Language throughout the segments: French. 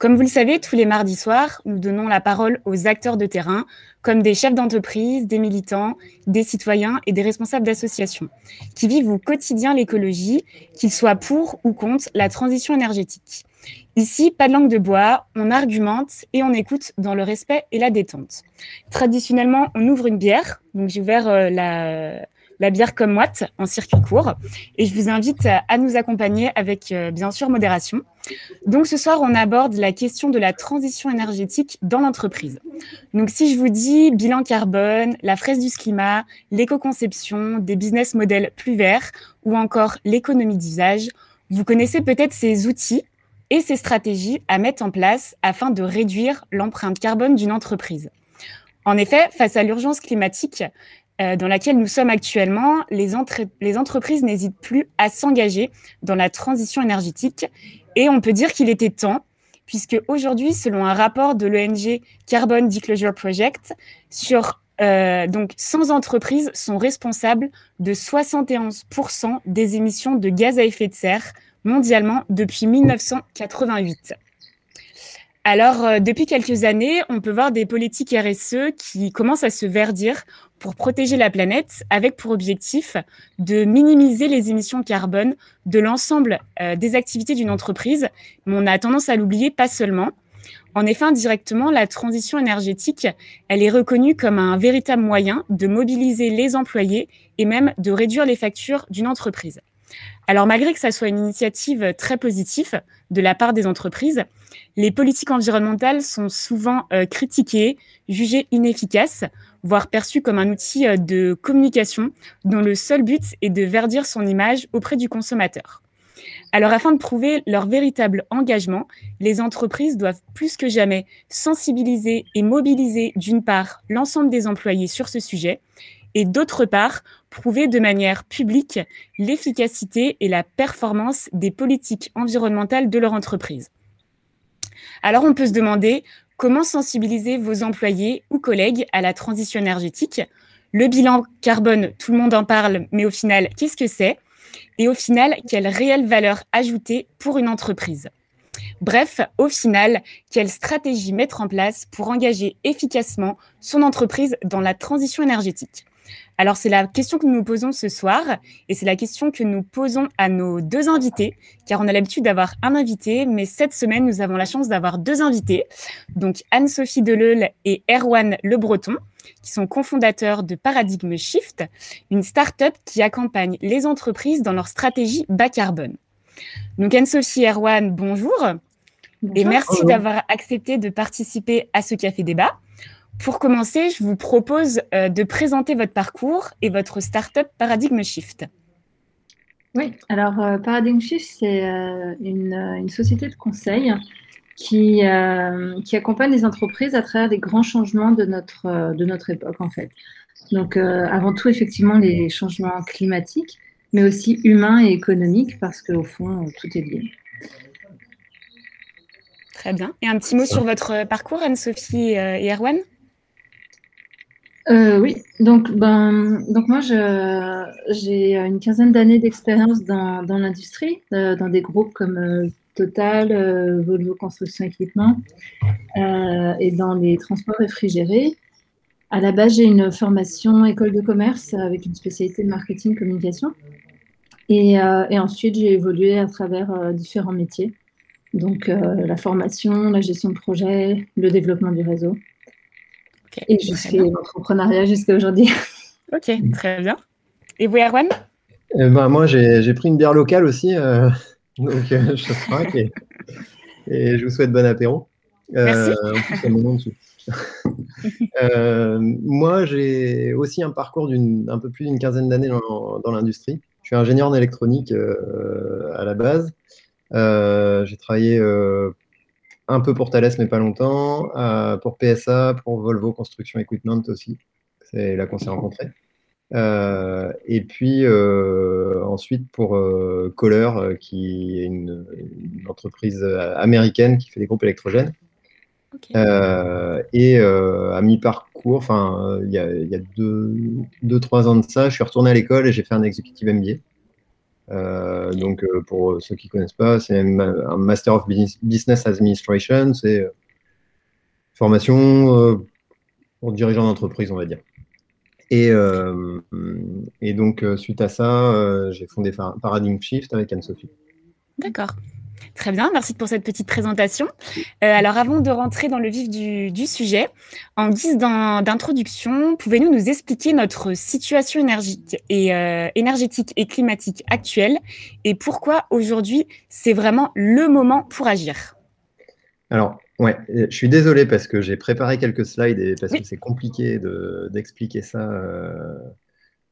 Comme vous le savez, tous les mardis soirs, nous donnons la parole aux acteurs de terrain, comme des chefs d'entreprise, des militants, des citoyens et des responsables d'associations, qui vivent au quotidien l'écologie, qu'ils soient pour ou contre la transition énergétique. Ici, pas de langue de bois, on argumente et on écoute dans le respect et la détente. Traditionnellement, on ouvre une bière, donc j'ai ouvert euh, la, la bière comme moite en circuit court. Et je vous invite à nous accompagner avec, euh, bien sûr, modération. Donc, ce soir, on aborde la question de la transition énergétique dans l'entreprise. Donc, si je vous dis bilan carbone, la fraise du climat, l'éco-conception, des business models plus verts ou encore l'économie d'usage, vous connaissez peut-être ces outils et ces stratégies à mettre en place afin de réduire l'empreinte carbone d'une entreprise. En effet, face à l'urgence climatique, euh, dans laquelle nous sommes actuellement, les, entreprises n'hésitent plus à s'engager dans la transition énergétique. Et on peut dire qu'il était temps, puisque aujourd'hui, selon un rapport de l'ONG Carbon Disclosure Project, sur euh, donc 100 entreprises sont responsables de 71% des émissions de gaz à effet de serre mondialement depuis 1988. Alors, euh, depuis quelques années, on peut voir des politiques RSE qui commencent à se verdir pour protéger la planète, avec pour objectif de minimiser les émissions carbone de l'ensemble euh, des activités d'une entreprise. Mais on a tendance à l'oublier, pas seulement. En effet, indirectement, la transition énergétique, elle est reconnue comme un véritable moyen de mobiliser les employés et même de réduire les factures d'une entreprise. Alors malgré que ça soit une initiative très positive de la part des entreprises, les politiques environnementales sont souvent euh, critiquées, jugées inefficaces, voire perçues comme un outil euh, de communication dont le seul but est de verdir son image auprès du consommateur. Alors afin de prouver leur véritable engagement, les entreprises doivent plus que jamais sensibiliser et mobiliser d'une part l'ensemble des employés sur ce sujet et d'autre part prouver de manière publique l'efficacité et la performance des politiques environnementales de leur entreprise. Alors on peut se demander comment sensibiliser vos employés ou collègues à la transition énergétique. Le bilan carbone, tout le monde en parle, mais au final, qu'est-ce que c'est? Et au final, quelle réelle valeur ajoutée pour une entreprise? Bref, au final, quelle stratégie mettre en place pour engager efficacement son entreprise dans la transition énergétique? Alors, c'est la question que nous nous posons ce soir et c'est la question que nous posons à nos deux invités, car on a l'habitude d'avoir un invité, mais cette semaine, nous avons la chance d'avoir deux invités, donc Anne-Sophie Deleul et Erwan Le Breton, qui sont cofondateurs de Paradigme Shift, une start-up qui accompagne les entreprises dans leur stratégie bas carbone. Donc, Anne-Sophie Erwan, bonjour. Et merci d'avoir accepté de participer à ce café débat. Pour commencer, je vous propose euh, de présenter votre parcours et votre startup Paradigm Shift. Oui, alors euh, Paradigm Shift, c'est euh, une, société de conseil qui, qui, accompagne les entreprises à travers des grands changements de notre, de notre époque, en fait. Donc, avant tout, effectivement, les changements climatiques, mais aussi humains et économiques, parce qu'au fond, tout est lié. Très bien. Et un petit mot sur votre parcours, Anne-Sophie et Erwan? Euh, oui, donc, ben, donc moi, j'ai une quinzaine d'années d'expérience dans, dans l'industrie, euh, dans des groupes comme euh, Total, Volvo Construction Équipement et dans les transports réfrigérés. À la base, j'ai une formation école de commerce avec une spécialité de marketing communication. Et, et ensuite, j'ai évolué à travers différents métiers. Donc, la formation, la gestion de projet, le développement du réseau. Et je suis entrepreneuriat jusqu'à aujourd'hui. Ok, très bien. Et vous, Erwan? Euh, bah, Moi, j'ai pris une bière locale aussi. Euh, donc, euh, je craque et, et, je vous souhaite bon apéro. Merci. moi, j'ai aussi un parcours d'un peu plus d'une quinzaine d'années dans, dans l'industrie. Je suis ingénieur en électronique à la base. j'ai travaillé un peu pour Thales, mais pas longtemps, euh, pour PSA, pour Volvo Construction Equipment aussi. C'est là qu'on s'est rencontrés. Euh, et puis euh, ensuite pour Kohler, qui est une, une, américaine qui fait des groupes électrogènes. et à mi-parcours, enfin, il y a, y a deux, deux, trois ans de ça, je suis retourné à l'école et j'ai fait un executive MBA. Donc, pour ceux qui ne connaissent pas, c'est un Master of Business Administration, c'est formation pour dirigeants d'entreprise, on va dire. Et donc, suite à ça, j'ai fondé Paradigm Shift avec Anne-Sophie. D'accord. Très bien, merci pour cette petite présentation. Euh, alors avant de rentrer dans le vif du, sujet, en guise d'introduction, pouvez-vous nous expliquer notre situation énergétique et, euh, énergétique et climatique actuelle et pourquoi aujourd'hui c'est vraiment le moment pour agir? Alors, ouais, je suis désolé parce que j'ai préparé quelques slides et parce que c'est compliqué d'expliquer ça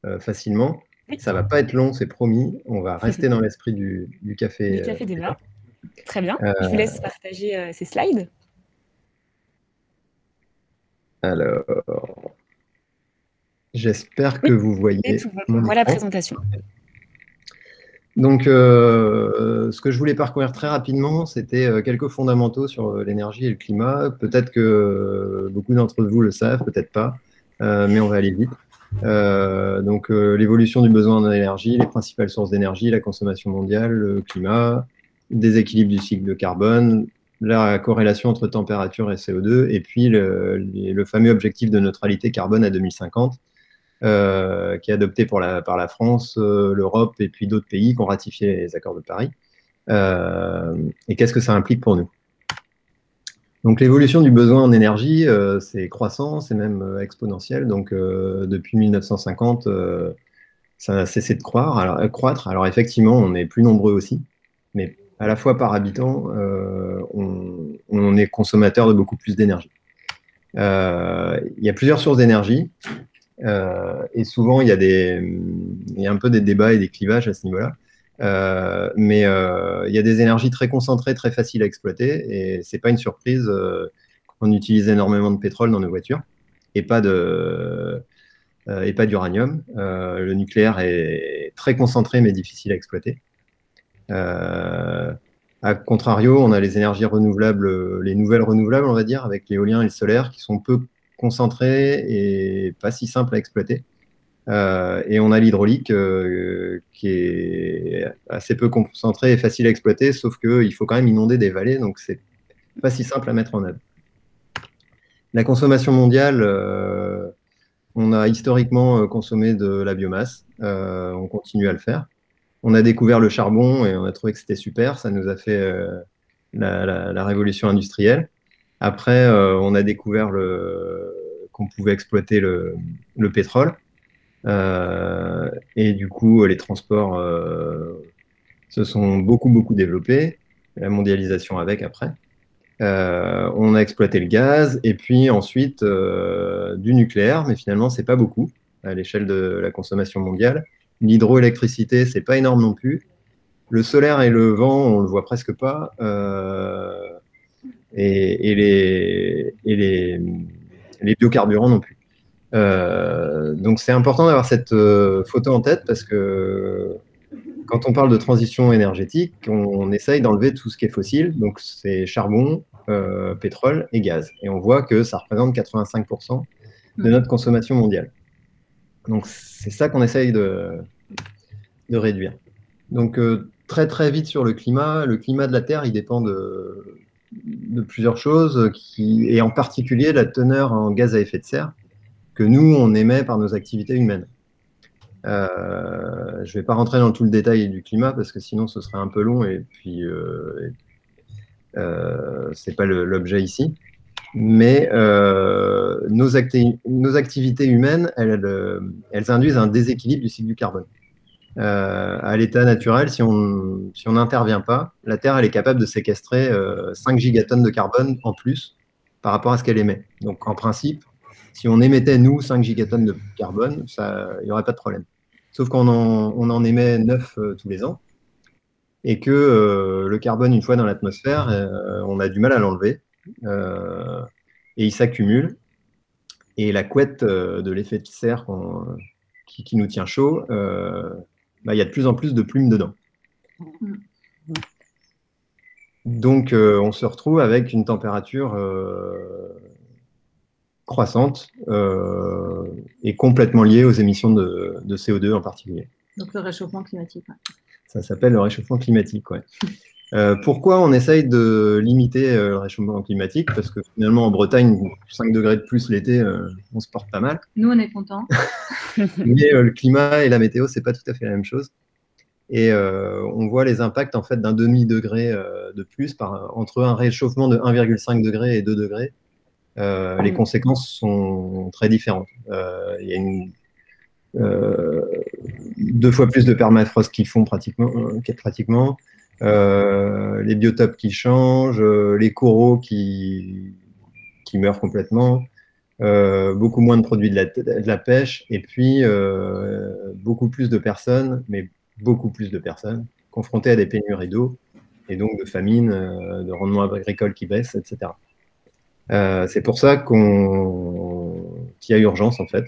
euh, facilement. Ça va pas être long, c'est promis. On va rester dans l'esprit du, café. Du café débat. Très bien. Je vous laisse euh, partager euh, ces slides. Alors, j'espère que vous voyez. Voilà la présentation. Donc, euh, ce que je voulais parcourir très rapidement, c'était quelques fondamentaux sur l'énergie et le climat. Peut-être que beaucoup d'entre vous le savent, peut-être pas, mais on va aller vite. donc, l'évolution du besoin en énergie, les principales sources d'énergie, la consommation mondiale, le climat, déséquilibre du cycle de carbone, la corrélation entre température et CO2, et puis le, fameux objectif de neutralité carbone à 2050, euh, qui est adopté par la France, euh, l'Europe et puis d'autres pays qui ont ratifié les accords de Paris. Euh, et qu'est-ce que ça implique pour nous? Donc l'évolution du besoin en énergie, c'est croissant, c'est même exponentiel. Donc depuis 1950, ça n'a cessé de croître. Alors, effectivement, on est plus nombreux aussi, à la fois par habitant, euh, on, est consommateur de beaucoup plus d'énergie. Euh, il y a plusieurs sources d'énergie euh, et souvent il y, a un peu des débats et des clivages à ce niveau-là. mais il y a des énergies très concentrées, très faciles à exploiter et c'est pas une surprise qu'on utilise énormément de pétrole dans nos voitures et pas de et pas d'uranium. le nucléaire est très concentré mais difficile à exploiter. Euh, a contrario, on a les énergies renouvelables, les nouvelles renouvelables, on va dire, avec l'éolien et le solaire, qui sont peu concentrés et pas si simples à exploiter. Euh, et on a l'hydraulique euh, qui est assez peu concentré et facile à exploiter, sauf qu'il faut quand même inonder des vallées, donc c'est pas si simple à mettre en œuvre. La consommation mondiale, on a historiquement consommé de la biomasse, on continue à le faire on a découvert le charbon et on a trouvé que c'était super. Ça nous a fait euh, la, révolution industrielle. Après, euh, on a découvert qu'on pouvait exploiter le, pétrole. Euh, et du coup, les transports se sont beaucoup, beaucoup développés. La mondialisation avec après. on a exploité le gaz et puis ensuite du nucléaire, mais finalement, c'est pas beaucoup à l'échelle de la consommation mondiale. L'hydroélectricité, c'est pas énorme non plus. Le solaire et le vent, on le voit presque pas. Euh, et, les, les, biocarburants non plus. Euh, donc c'est important d'avoir cette euh, photo en tête parce que quand on parle de transition énergétique, on, essaye d'enlever tout ce qui est fossile. Donc c'est charbon, pétrole et gaz. Et on voit que ça représente 85% de notre consommation mondiale. Donc c'est ça qu'on essaye de, de réduire. Donc euh, très très vite sur le climat, le climat de la Terre, il dépend de, plusieurs choses, qui, et en particulier la teneur en gaz à effet de serre que nous, on émet par nos activités humaines. Euh, je ne vais pas rentrer dans tout le détail du climat parce que sinon ce serait un peu long et puis euh, euh c'est pas l'objet ici. Mais euh, nos, activités humaines, elles, elles, induisent un déséquilibre du cycle du carbone. Euh, à l'état naturel, si on si n'intervient pas, la Terre elle est capable de séquestrer 5 euh, gigatonnes de carbone en plus par rapport à ce qu'elle émet. Donc en principe, si on émettait, nous, 5 gigatonnes de carbone, il n'y aurait pas de problème. Sauf qu'on en, on en émet 9 tous les ans et que le carbone, une fois dans l'atmosphère, on a du mal à l'enlever. Euh, et il s'accumule. Et la couette euh, de l'effet de serre qui, nous tient chaud, euh, bah, il y a de plus en plus de plumes dedans. Donc, on se retrouve avec une température croissante et complètement liée aux émissions de, CO2 en particulier. Donc, le réchauffement climatique. Ça s'appelle le réchauffement climatique. Pourquoi on essaye de limiter le réchauffement climatique? Parce que finalement, en Bretagne, 5 degrés de plus l'été, on se porte pas mal. Nous, on est contents. Mais le climat et la météo, c'est pas tout à fait la même chose. Et on voit les impacts en fait d'un demi-degré de plus par, entre un réchauffement de 1,5 degré et 2 degrés. Les mm. conséquences sont très différentes. Il y a une, deux fois plus de permafrost qui font pratiquement, pratiquement les biotopes qui changent, les coraux qui, qui meurent complètement, beaucoup moins de produits de la, pêche, et puis beaucoup plus de personnes, mais beaucoup plus de personnes confrontées à des pénuries d'eau et donc de famine, euh, de rendement agricole qui baisse, etc. Euh, c'est pour ça qu'il y a urgence en fait.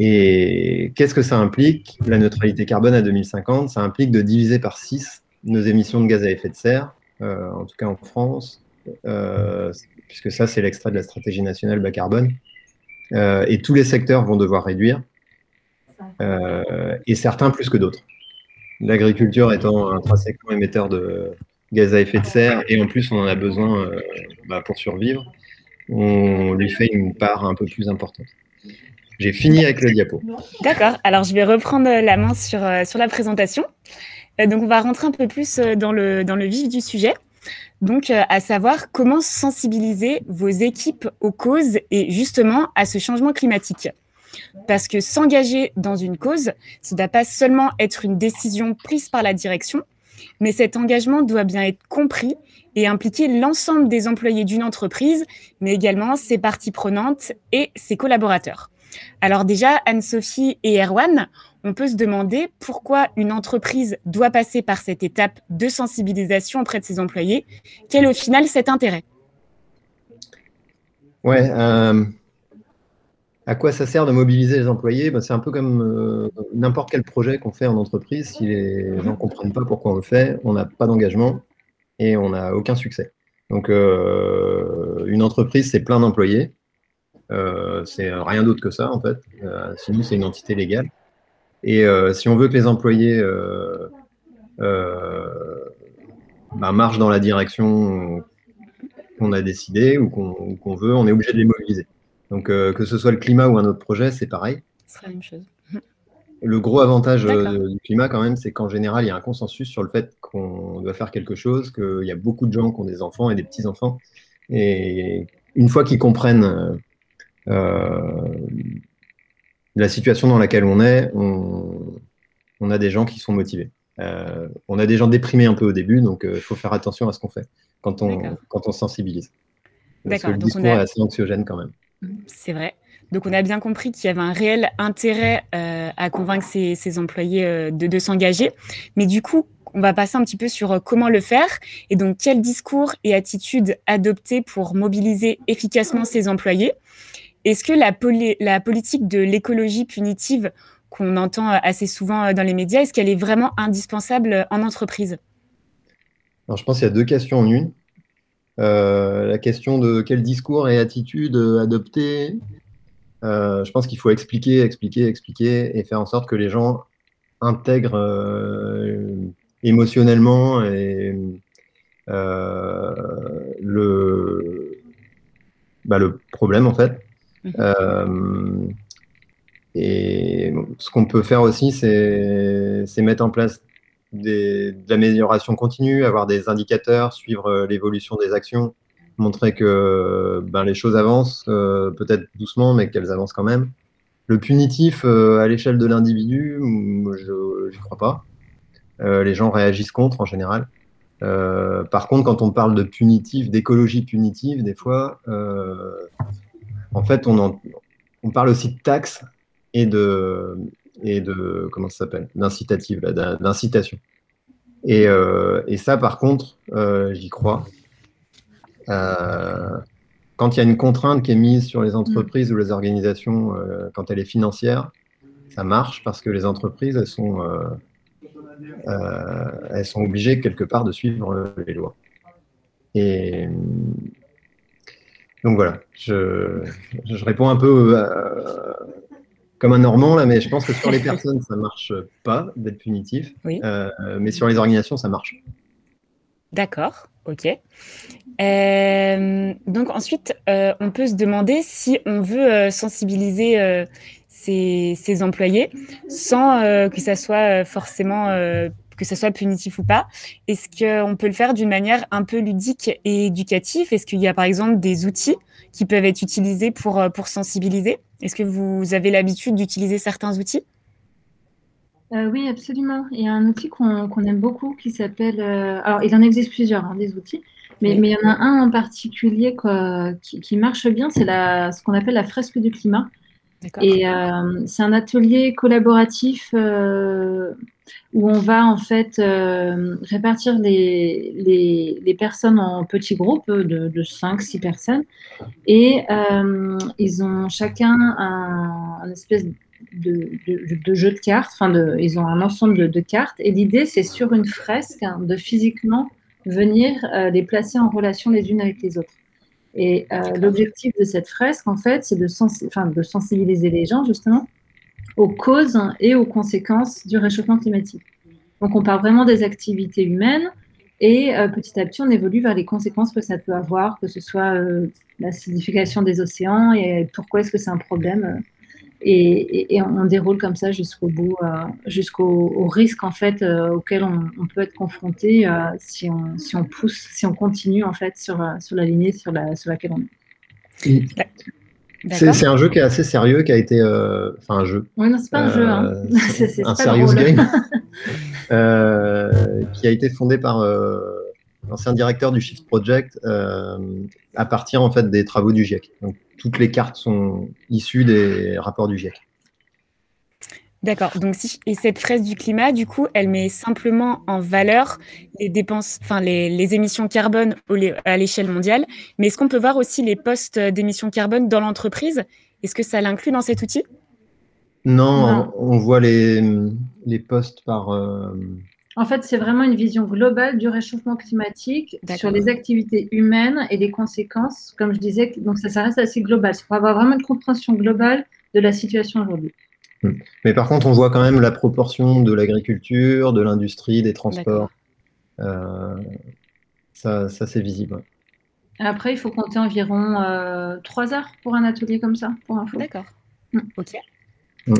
Euh, et qu'est-ce que ça implique La neutralité carbone à 2050, ça implique de diviser par 6 nos émissions de gaz à effet de serre, en tout cas en France, puisque ça c'est l'extrait de la stratégie nationale bas carbone. et tous les secteurs vont devoir réduire. Euh, et certains plus que d'autres. L'agriculture étant intrinsèquement émetteur de gaz à effet de serre, et en plus on en a besoin euh, bah, pour survivre, on lui fait une part un peu plus importante. J'ai fini avec le diapo. D'accord, alors je vais reprendre la main sur, euh, sur la présentation. Donc on va rentrer un peu plus dans le, dans le vif du sujet. Donc, à savoir comment sensibiliser vos équipes aux causes et justement à ce changement climatique. Parce que s'engager dans une cause, ce ne doit pas seulement être une décision prise par la direction, mais cet engagement doit bien être compris et impliquer l'ensemble des employés d'une entreprise, mais également ses parties prenantes et ses collaborateurs. Alors déjà, Anne-Sophie et Erwan, on peut se demander pourquoi une entreprise doit passer par cette étape de sensibilisation auprès de ses employés. Quel est au final cet intérêt? Ouais, euh, à quoi ça sert de mobiliser les employés? Ben, C'est un peu comme euh, n'importe quel projet qu'on fait en entreprise. Si les gens ne comprennent pas pourquoi on le fait, on n'a pas d'engagement et on n'a aucun succès. Donc, euh, une entreprise, c'est plein d'employés. Euh, c'est rien d'autre que ça, en fait. sinon, c'est une entité légale. Et si on veut que les employés ben, marchent dans la direction qu'on a décidé ou qu'on veut, on est obligé de les mobiliser. Donc, euh, que ce soit le climat ou un autre projet, c'est pareil. C'est la même chose. Le gros avantage euh, du climat, quand même, c'est qu'en général, il y a un consensus sur le fait qu'on doit faire quelque chose, qu'il y a beaucoup de gens qui ont des enfants et des petits-enfants. Et une fois qu'ils comprennent euh, la situation dans laquelle on est, on, a des gens qui sont motivés. on a des gens déprimés un peu au début, donc il faut faire attention à ce qu'on fait quand on, quand on sensibilise. Parce que le discours est assez anxiogène quand même. C'est vrai. Donc, on a bien compris qu'il y avait un réel intérêt euh, à convaincre ses, employés euh, de, s'engager. Mais du coup, on va passer un petit peu sur euh, comment le faire et donc quel discours et attitude adopter pour mobiliser efficacement ses employés. Est-ce que la, politique de l'écologie punitive qu'on entend assez souvent dans les médias, est-ce qu'elle est vraiment indispensable en entreprise? Je pense qu'il y a deux questions en une. Euh, la question de quel discours et attitude euh, adopter, euh, je pense qu'il faut expliquer, expliquer, expliquer et faire en sorte que les gens intègrent émotionnellement bah, le problème en fait. Mhm. et ce qu'on peut faire aussi, c'est mettre en place de l'amélioration continue, avoir des indicateurs, suivre euh, l'évolution des actions, montrer que ben, les choses avancent, euh, peut-être doucement, mais qu'elles avancent quand même. Le punitif euh, à l'échelle de l'individu, je n'y crois pas. les gens réagissent contre en général. par contre, quand on parle de punitif, d'écologie punitive, des fois, en fait, on, on parle aussi de taxes et de, et de comment ça s'appelle? D'incitative d'incitation. Et, euh, et, ça par contre euh, j'y crois. Euh, quand il y a une contrainte qui est mise sur les entreprises ou les organisations quand elle est financière ça marche parce que les entreprises elles sont elles sont obligées quelque part de suivre les lois. Et donc voilà je, je réponds un peu comme un Normand, là, mais je pense que sur les personnes, ça ne marche pas d'être punitif. mais sur les organisations, ça marche. D'accord, ok. donc ensuite, on peut se demander si on veut sensibiliser ses, employés sans que ça soit forcément que ce soit punitif ou pas. Est-ce qu'on peut le faire d'une manière un peu ludique et éducative? Est-ce qu'il y a par exemple des outils qui peuvent être utilisés pour, euh, pour sensibiliser? Est-ce que vous avez l'habitude d'utiliser certains outils? Euh, oui, absolument. Il y a un outil qu'on aime beaucoup qui s'appelle. Euh, alors, il en existe plusieurs, hein, des outils, mais, mais, il y en a un en particulier quoi, qui, qui, marche bien, c'est ce qu'on appelle la fresque du climat. Et euh, c'est un atelier collaboratif où on va en fait euh, répartir les, les, les, personnes en petits groupes de, de 5-6 personnes. Et ils ont chacun un, espèce de, de, jeu de cartes, enfin de, ils ont un ensemble de, cartes. Et l'idée, c'est sur une fresque hein, de physiquement venir les placer en relation les unes avec les autres. Et euh, l'objectif de cette fresque, en fait, c'est de, de, sensibiliser les gens, justement, aux causes et aux conséquences du réchauffement climatique. Donc, on parle vraiment des activités humaines et euh, petit à petit, on évolue vers les conséquences que ça peut avoir, que ce soit euh, la signification des océans et pourquoi est-ce que c'est un problème et, on déroule comme ça jusqu'au bout, euh, jusqu'au risque en fait euh, auquel on, peut être confronté euh, si, on, pousse, si on continue en fait sur, la lignée sur, la, sur laquelle on est. C'est un jeu qui est assez sérieux, qui a été. Enfin, un jeu. Oui, non, c'est pas un jeu. Hein. c'est un serious game. qui a été fondé par l'ancien directeur du Shift Project à partir en fait des travaux du GIEC. Donc, toutes les cartes sont issues des rapports du GIEC. D'accord. Donc, si, et cette fraise du climat, du coup, elle met simplement en valeur les dépenses, enfin les, émissions carbone à l'échelle mondiale. Mais est-ce qu'on peut voir aussi les postes d'émissions carbone dans l'entreprise? Est-ce que ça l'inclut dans cet outil? Non, On, voit les, les postes par. Euh, en fait, c'est vraiment une vision globale du réchauffement climatique sur les activités humaines et les conséquences, comme je disais. Donc, ça, reste assez global. Il faut avoir vraiment une compréhension globale de la situation aujourd'hui. Hmm. Mais par contre, on voit quand même la proportion de l'agriculture, de l'industrie, des transports. Euh, ça, c'est visible. Après, il faut compter environ euh, trois heures pour un atelier comme ça, pour info. D'accord. Hmm. Ok. Hmm.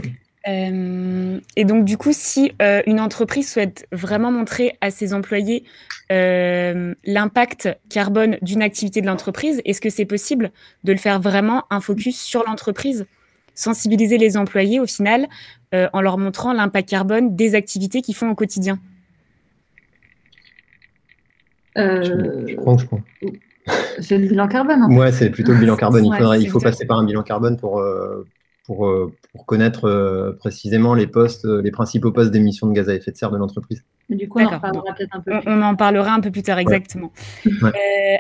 Euh, et donc, du coup, si euh, une entreprise souhaite vraiment montrer à ses employés euh, l'impact carbone d'une activité de l'entreprise, est-ce que c'est possible de le faire vraiment un focus sur l'entreprise Sensibiliser les employés au final en leur montrant l'impact carbone des activités qu'ils font au quotidien je, crois je crois. C'est le bilan carbone. Oui, Ouais, c'est plutôt le bilan carbone. Il, il faut passer par un bilan carbone pour, euh, pour, connaître euh, précisément les postes, euh, les principaux postes d'émissions de gaz à effet de serre de l'entreprise. Du coup, on en parlera peut-être un peu plus. On en parlera un peu plus tard, exactement.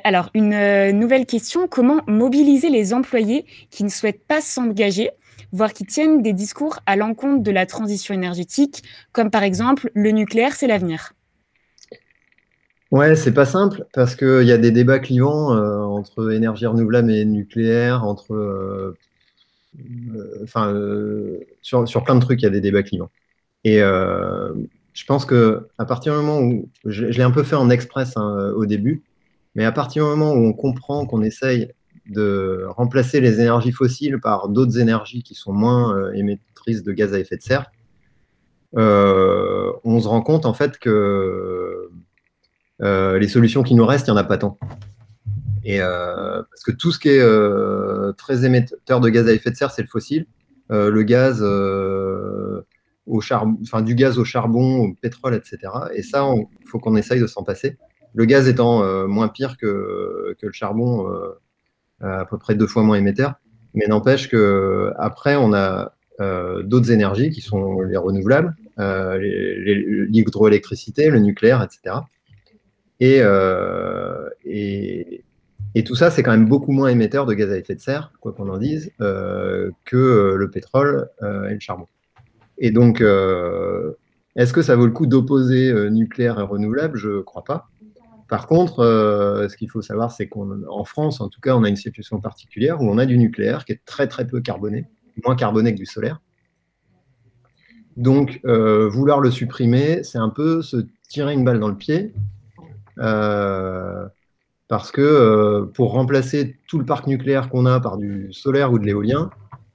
alors, une nouvelle question comment mobiliser les employés qui ne souhaitent pas s'engager voire qui tiennent des discours à l'encontre de la transition énergétique, comme par exemple le nucléaire, c'est l'avenir Ouais, c'est pas simple parce qu'il y a des débats clivants entre énergie renouvelable et nucléaire, entre euh, enfin, euh, sur, sur, plein de trucs, il y a des débats clients. Et euh, je pense que à partir du moment où je, l'ai un peu fait en express hein, au début, mais à partir du moment où on comprend qu'on essaye de remplacer les énergies fossiles par d'autres énergies qui sont moins émettrices de gaz à effet de serre, on se rend compte en fait que les solutions qui nous restent, il n'y en a pas tant. Et, euh, parce que tout ce qui est euh, très émetteur de gaz à effet de serre, c'est le fossile. Euh, le gaz au charbon, enfin du gaz au charbon, au pétrole, etc. Et ça, il faut qu'on essaye de s'en passer. Le gaz étant moins pire que, que le charbon, à peu près deux fois moins émetteur. Mais n'empêche que après, on a d'autres énergies qui sont les renouvelables, l'hydroélectricité, le nucléaire, etc. Et, et, tout ça, c'est quand même beaucoup moins émetteur de gaz à effet de serre, quoi qu'on en dise, euh, que euh, le pétrole euh, et le charbon. Et donc, est-ce que ça vaut le coup d'opposer nucléaire et renouvelable? Je ne crois pas. Par contre, ce qu'il faut savoir, c'est qu'en France, en tout cas, on a une situation particulière où on a du nucléaire qui est très très peu carboné, moins carboné que du solaire. Donc, vouloir le supprimer, c'est un peu se tirer une balle dans le pied. parce que pour remplacer tout le parc nucléaire qu'on a par du solaire ou de l'éolien,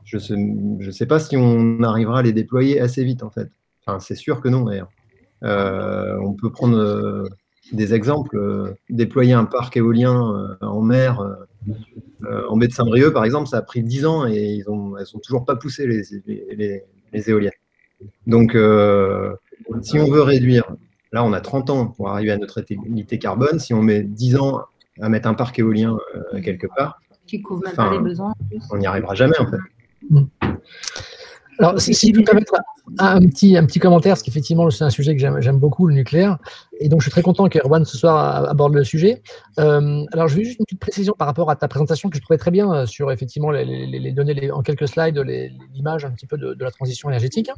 je ne sais, pas si on arrivera à les déployer assez vite, en fait. Enfin, c'est sûr que non, d'ailleurs. on peut prendre des exemples. Euh, déployer un parc éolien euh, en mer, euh, en baie de Saint-Brieuc, par exemple, ça a pris 10 ans et ils ont, elles sont toujours pas poussées, les, les, les, éoliennes. Donc, si on veut réduire, là, on a 30 ans pour arriver à notre neutralité carbone. Si on met 10 ans à mettre un parc éolien quelque part, qui couvre même pas les besoins. On n'y arrivera jamais, en fait. Alors, si, si vous permettre un, petit, un petit commentaire, parce qu'effectivement, c'est un sujet que j'aime beaucoup, le nucléaire. Et donc, je suis très content qu'Erwan ce soir aborde le sujet. Euh, alors, je veux juste une petite précision par rapport à ta présentation que je trouvais très bien euh, sur effectivement les, données en quelques slides, l'image un petit peu de, la transition énergétique.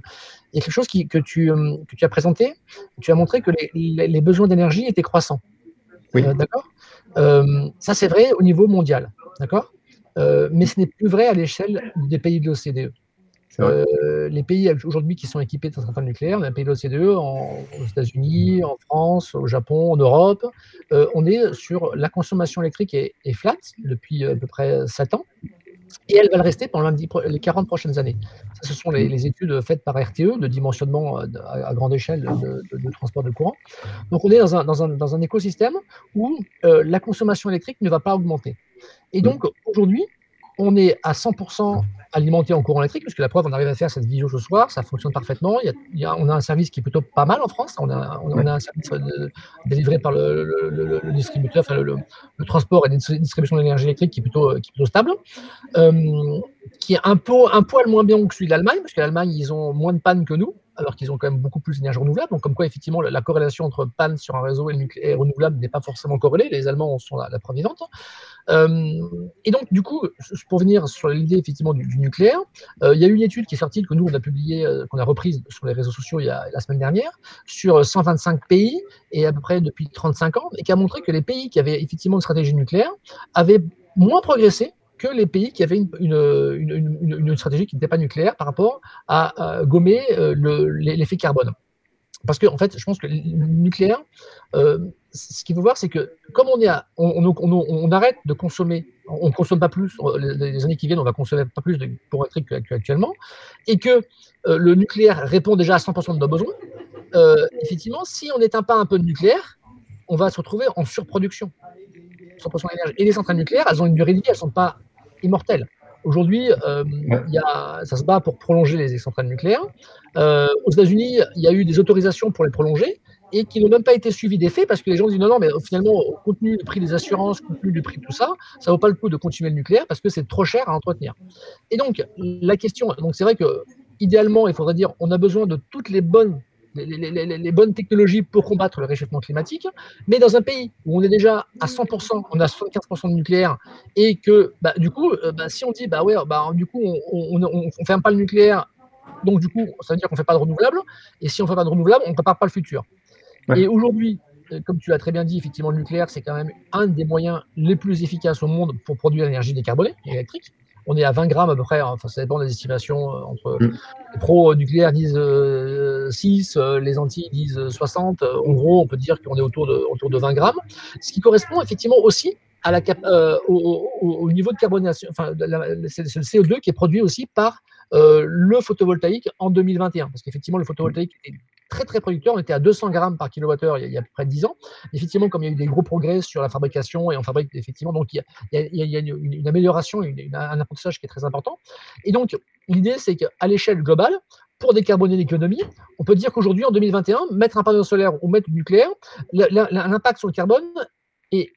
Il y a quelque chose qui, que, tu, euh, que tu as présenté. Tu as montré que les, besoins d'énergie étaient croissants. Oui. D'accord? Ça, c'est vrai au niveau mondial. D'accord? Mais ce n'est plus vrai à l'échelle des pays de l'OCDE. Euh, les pays aujourd'hui qui sont équipés de centrales nucléaires, les pays de l'OCDE, aux États-Unis, en France, au Japon, en Europe, euh, on est sur la consommation électrique est, flat depuis à peu près 7 ans. Et elle va le rester pendant les 40 prochaines années. ce sont les, études faites par RTE de dimensionnement euh, à, grande échelle de, transport de courant. Donc on est dans un, dans un, dans un écosystème où la consommation électrique ne va pas augmenter. Et donc aujourd'hui, on est à 100% alimenté en courant électrique, puisque la preuve, on arrive à faire cette vidéo ce soir, ça fonctionne parfaitement. Il y a, on a un service qui est plutôt pas mal en France. On a, on a un service délivré par le, distributeur, enfin le, transport et la distribution d'énergie électrique qui est plutôt, qui est plutôt stable, euh, qui est un, peu, un poil moins bien que celui de l'Allemagne, parce que l'Allemagne, ils ont moins de panne que nous alors qu'ils ont quand même beaucoup plus d'énergie renouvelable. Donc, comme quoi, effectivement, la, corrélation entre panne sur un réseau et nucléaire renouvelable n'est pas forcément corrélée. Les Allemands en sont la, la preuve vivante. Euh, et donc, du coup, pour venir sur l'idée effectivement du, nucléaire, euh, il y a une étude qui est sortie que nous on a publiée, euh, qu'on a reprise sur les réseaux sociaux il y a, la semaine dernière, sur 125 pays et à peu près depuis 35 ans, et qui a montré que les pays qui avaient effectivement une stratégie nucléaire avaient moins progressé que les pays qui avaient une, stratégie qui n'était pas nucléaire par rapport à, gommer l'effet carbone. Parce que, en fait, je pense que le nucléaire, ce qu'il faut voir, c'est que comme on, est on, arrête de consommer, on ne consomme pas plus, les, années qui viennent, on va consommer pas plus de pour électrique qu'actuellement, et que euh, le nucléaire répond déjà à 100% de nos besoins, euh, effectivement, si on n'éteint pas un peu de nucléaire, on va se retrouver en surproduction. 100% d'énergie. Et les centrales nucléaires, elles ont une durée de vie, elles ne sont pas immortelles. Aujourd'hui, euh, ça se bat pour prolonger les centrales nucléaires. aux États-Unis, il y a eu des autorisations pour les prolonger et qui n'ont même pas été suivis des faits parce que les gens disent non, non, mais finalement, au contenu du prix des assurances, au contenu du prix de tout ça, ça ne vaut pas le coup de continuer le nucléaire parce que c'est trop cher à entretenir. Et donc, la question, donc c'est vrai que idéalement, il faudrait dire on a besoin de toutes les bonnes. Les, bonnes technologies pour combattre le réchauffement climatique, mais dans un pays où on est déjà à 100%, on a 75% de nucléaire, et que bah, du coup, euh, bah, si on dit bah ouais, bah, du coup on ne ferme pas le nucléaire, donc du coup ça veut dire qu'on ne fait pas de renouvelable, et si on ne fait pas de renouvelable, on ne prépare pas le futur. Et aujourd'hui, euh, comme tu l'as très bien dit, effectivement, le nucléaire, c'est quand même un des moyens les plus efficaces au monde pour produire l'énergie décarbonée électrique. On est à 20 grammes à peu près, hein. enfin, ça dépend des estimations. Euh, entre mm. les pro-nucléaires disent 6, euh, les anti disent 60. En gros, on peut dire qu'on est autour de, autour de 20 grammes, ce qui correspond effectivement aussi à la, au, niveau de carbonation. Enfin, c'est le CO2 qui est produit aussi par le photovoltaïque en 2021, parce qu'effectivement, le photovoltaïque est très très producteur. On était à 200 grammes par kilowattheure il y a, à peu près 10 ans. Effectivement, comme il y a eu des gros progrès sur la fabrication et on fabrique effectivement, donc il y a, une, amélioration, un apprentissage qui est très important. Et donc, l'idée, c'est qu'à l'échelle globale, pour décarboner l'économie, on peut dire qu'aujourd'hui, en 2021, mettre un panneau solaire ou mettre du nucléaire, l'impact sur le carbone est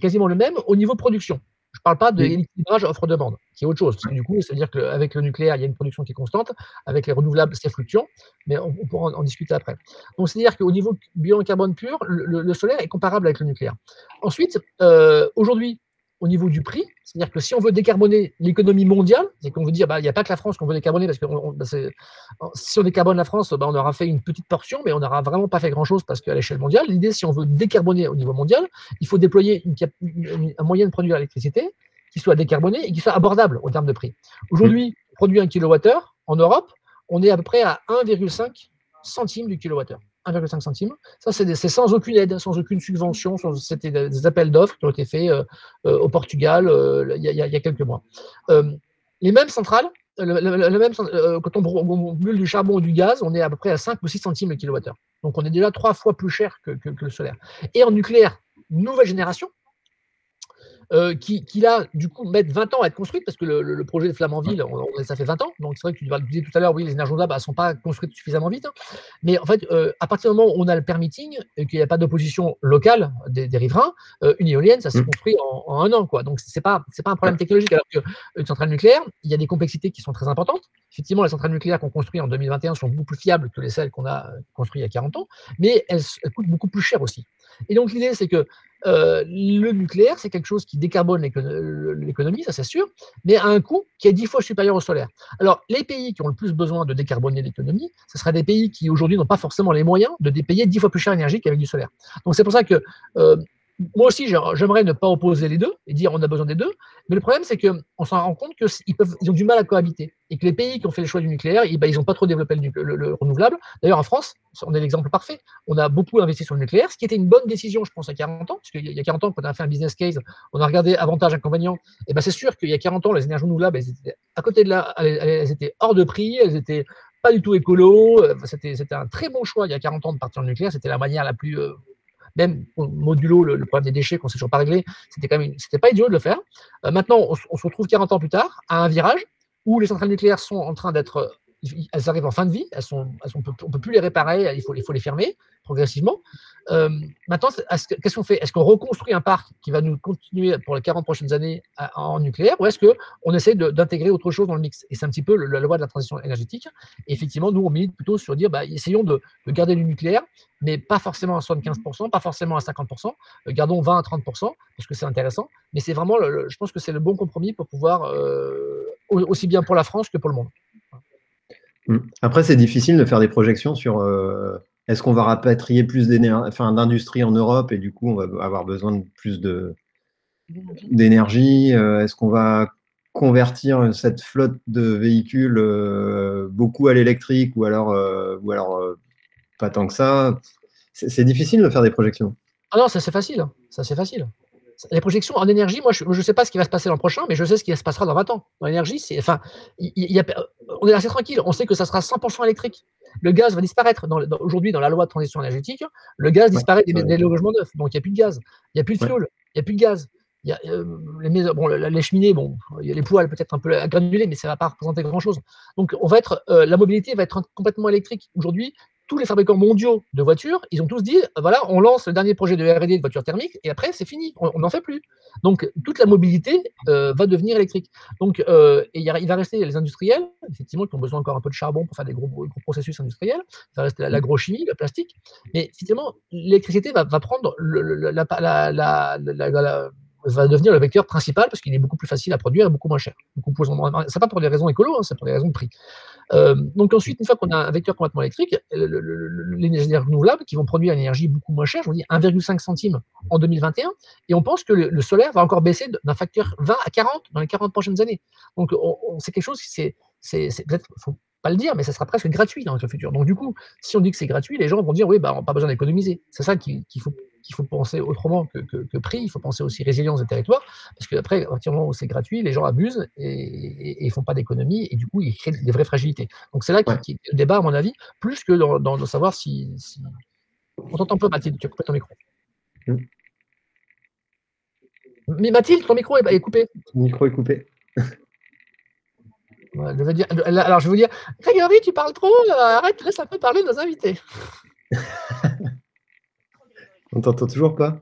quasiment le même au niveau production. Ne parle pas de l'équilibrage offre-demande, qui est autre chose. du coup, ça veut dire qu'avec le nucléaire, il y a une production qui est constante. Avec les renouvelables, c'est fluctuant. Mais on, pourra en, discuter après. Donc, c'est-à-dire qu'au niveau bilan carbone pur, le, solaire est comparable avec le nucléaire. Ensuite, euh, aujourd'hui, au niveau du prix. C'est-à-dire que si on veut décarboner l'économie mondiale, c'est qu'on veut dire, bah, il n'y a pas que la France qu'on veut décarboner, parce que bah, si on décarbone la France, bah, on aura fait une petite portion, mais on n'aura vraiment pas fait grand-chose parce qu'à l'échelle mondiale, l'idée, si on veut décarboner au niveau mondial, il faut déployer un moyen de produire l'électricité qui soit décarboné et qui soit abordable en termes de prix. Aujourd'hui, produire un kilowattheure en Europe, on est à peu près à 1,5 centime du kilowattheure. 1,5 centime. Ça, c'est sans aucune aide, sans aucune subvention. C'était des appels d'offres qui ont été faits euh, euh, au Portugal euh, il y, a quelques mois. les mêmes centrales, quand on, brûle du charbon ou du gaz, on est à peu près à 5 ou 6 centimes le kilowattheure. Donc on est déjà trois fois plus cher que le solaire. Et en nucléaire, nouvelle génération, euh, qui, qui, là, du coup, mettent 20 ans à être construite, parce que le, projet de Flamanville, ça fait 20 ans. Donc, c'est vrai que tu disais tout à l'heure, oui, les énergies renouvelables ne sont pas construites suffisamment vite. Hein. Mais en fait, euh, à partir du moment où on a le permitting et qu'il n'y a pas d'opposition locale des, riverains, euh, une éolienne, ça se mmh. construit en, un an. Quoi. Donc, ce n'est pas, pas un problème technologique. Alors qu'une centrale nucléaire, il y a des complexités qui sont très importantes. Effectivement, les centrales nucléaires qu'on construit en 2021 sont beaucoup plus fiables que les celles qu'on a construites il y a 40 ans, mais elles, elles coûtent beaucoup plus cher aussi. Et donc, l'idée, c'est que euh, le nucléaire, c'est quelque chose qui décarbone l'économie, ça c'est sûr, mais à un coût qui est dix fois supérieur au solaire. Alors, les pays qui ont le plus besoin de décarboner l'économie, ce seraient des pays qui aujourd'hui n'ont pas forcément les moyens de dépayer dix fois plus cher l'énergie qu'avec du solaire. Donc, c'est pour ça que euh, moi aussi, j'aimerais ne pas opposer les deux et dire on a besoin des deux. Mais le problème, c'est qu'on s'en rend compte qu'ils ils ont du mal à cohabiter. Et que les pays qui ont fait le choix du nucléaire, eh ben, ils n'ont pas trop développé le, renouvelable. D'ailleurs, en France, on est l'exemple parfait. On a beaucoup investi sur le nucléaire, ce qui était une bonne décision, je pense, à 40 ans. Parce qu'il y a 40 ans, quand on a fait un business case, on a regardé avantages, inconvénients. Et ben, c'est sûr qu'il y a 40 ans, les énergies renouvelables, elles étaient à côté de là, elles, étaient hors de prix, elles étaient pas du tout écolo. C'était un très bon choix il y a 40 ans de partir en nucléaire. C'était la manière la plus euh, même modulo le, problème des déchets qu'on ne s'est toujours pas réglé, c'était quand même, c'était pas idiot de le faire. Euh, maintenant, on, se retrouve 40 ans plus tard à un virage où les centrales nucléaires sont en train d'être, elles arrivent en fin de vie, elles sont, on ne peut plus les réparer, il faut, les fermer progressivement. Euh, maintenant, qu'est-ce qu'on fait? Est-ce qu'on reconstruit un parc qui va nous continuer pour les 40 prochaines années en nucléaire ou est-ce qu'on essaie d'intégrer autre chose dans le mix? Et c'est un petit peu la loi de la transition énergétique. Et effectivement, nous, on milite plutôt sur dire bah, essayons de, garder du nucléaire, mais pas forcément à 75%, pas forcément à 50%, euh, gardons 20 à 30%, parce que c'est intéressant. Mais c'est vraiment, je pense que c'est le bon compromis pour pouvoir, euh, aussi bien pour la France que pour le monde. Mmh. Après, c'est difficile de faire des projections sur est-ce qu'on va rapatrier plus d'industrie en Europe et du coup, on va avoir besoin de plus d'énergie euh, Est-ce qu'on va convertir cette flotte de véhicules euh, beaucoup à l'électrique ou alors, euh, ou alors pas tant que ça? C'est difficile de faire des projections. Ah non, ça c'est facile. Ça c'est facile. Les projections en énergie, moi je ne sais pas ce qui va se passer l'an prochain, mais je sais ce qui se passera dans 20 ans. Dans l'énergie, enfin, on est assez tranquille. On sait que ça sera 100% électrique le gaz va disparaître. Aujourd'hui, dans la loi de transition énergétique, le gaz disparaît des, logements neufs. Donc, il n'y a plus de gaz, il n'y a plus de fioul, il n'y a plus de gaz. Il y a, euh, les, bon, les, cheminées, bon, il y a les poêles peut-être un peu granulées, mais ça ne va pas représenter grand-chose. Donc, on va être, euh, la mobilité va être complètement électrique. Aujourd'hui, tous les fabricants mondiaux de voitures, ils ont tous dit, voilà, on lance le dernier projet de R&D de voiture thermique, et après, c'est fini, on n'en fait plus. Donc, toute la mobilité euh, va devenir électrique. Donc, euh, et il va rester les industriels, effectivement, qui ont besoin encore un peu de charbon pour faire des gros, processus industriels, il va rester l'agrochimie, le plastique, mais effectivement, l'électricité va, prendre la, la va devenir le vecteur principal parce qu'il est beaucoup plus facile à produire et beaucoup moins cher. Ce n'est pas pour des raisons écolo, hein, c'est pour des raisons de prix. Euh, donc ensuite, une fois qu'on a un vecteur complètement électrique, l'énergie renouvelable qui vont produire une énergie beaucoup moins chère, je vous dis 1,5 centime en 2021, et on pense que le, solaire va encore baisser d'un facteur 20 à 40 dans les 40 prochaines années. Donc c'est quelque chose qui c'est peut-être faut pas le dire, mais ça sera presque gratuit dans le futur. Donc du coup, si on dit que c'est gratuit, les gens vont dire oui, bah, on n'a pas besoin d'économiser. C'est ça qu'il faut qu'il faut penser autrement que, prix, il faut penser aussi résilience des territoires, parce qu'après, à partir du moment où c'est gratuit, les gens abusent et ne font pas d'économie, et du coup, ils créent des vraies fragilités. Donc c'est là qu'il y a le débat, à mon avis, plus que dans, de savoir si, On t'entend pas, Mathilde, tu as coupé ton micro. Mm. Mais Mathilde, ton micro est, coupé. Ton micro est coupé. dire, alors, je vais vous dire, Grégory, tu parles trop, arrête, laisse un peu parler nos invités. On t'entend toujours pas?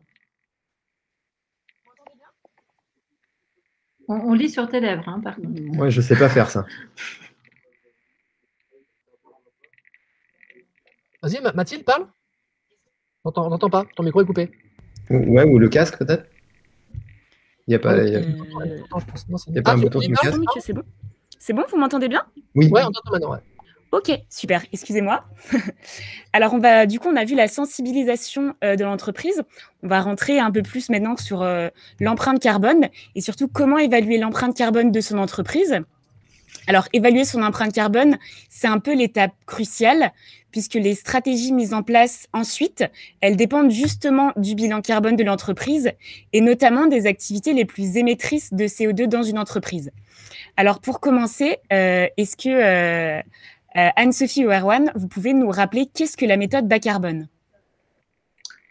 On, lit sur tes lèvres, hein, par contre. Ouais, je sais pas faire ça. Vas-y, Mathilde, parle. On n'entend pas, ton micro est coupé. Ouais, ou le casque peut-être Il n'y a pas, y a... pas un bouton sur le casque C'est bon. C'est bon, vous m'entendez bien? Oui. Ouais, on t'entend maintenant. Ouais. Ok, super. Excusez-moi. Alors, on va, du coup, on a vu la sensibilisation euh, de l'entreprise. On va rentrer un peu plus maintenant sur euh, l'empreinte carbone et surtout comment évaluer l'empreinte carbone de son entreprise. Alors, évaluer son empreinte carbone, c'est un peu l'étape cruciale, puisque les stratégies mises en place ensuite, elles dépendent justement du bilan carbone de l'entreprise, et notamment des activités les plus émettrices de CO2 dans une entreprise. Alors, pour commencer, euh, est-ce que euh, euh, Anne-Sophie ou Erwan, vous pouvez nous rappeler qu'est-ce que la méthode bas carbone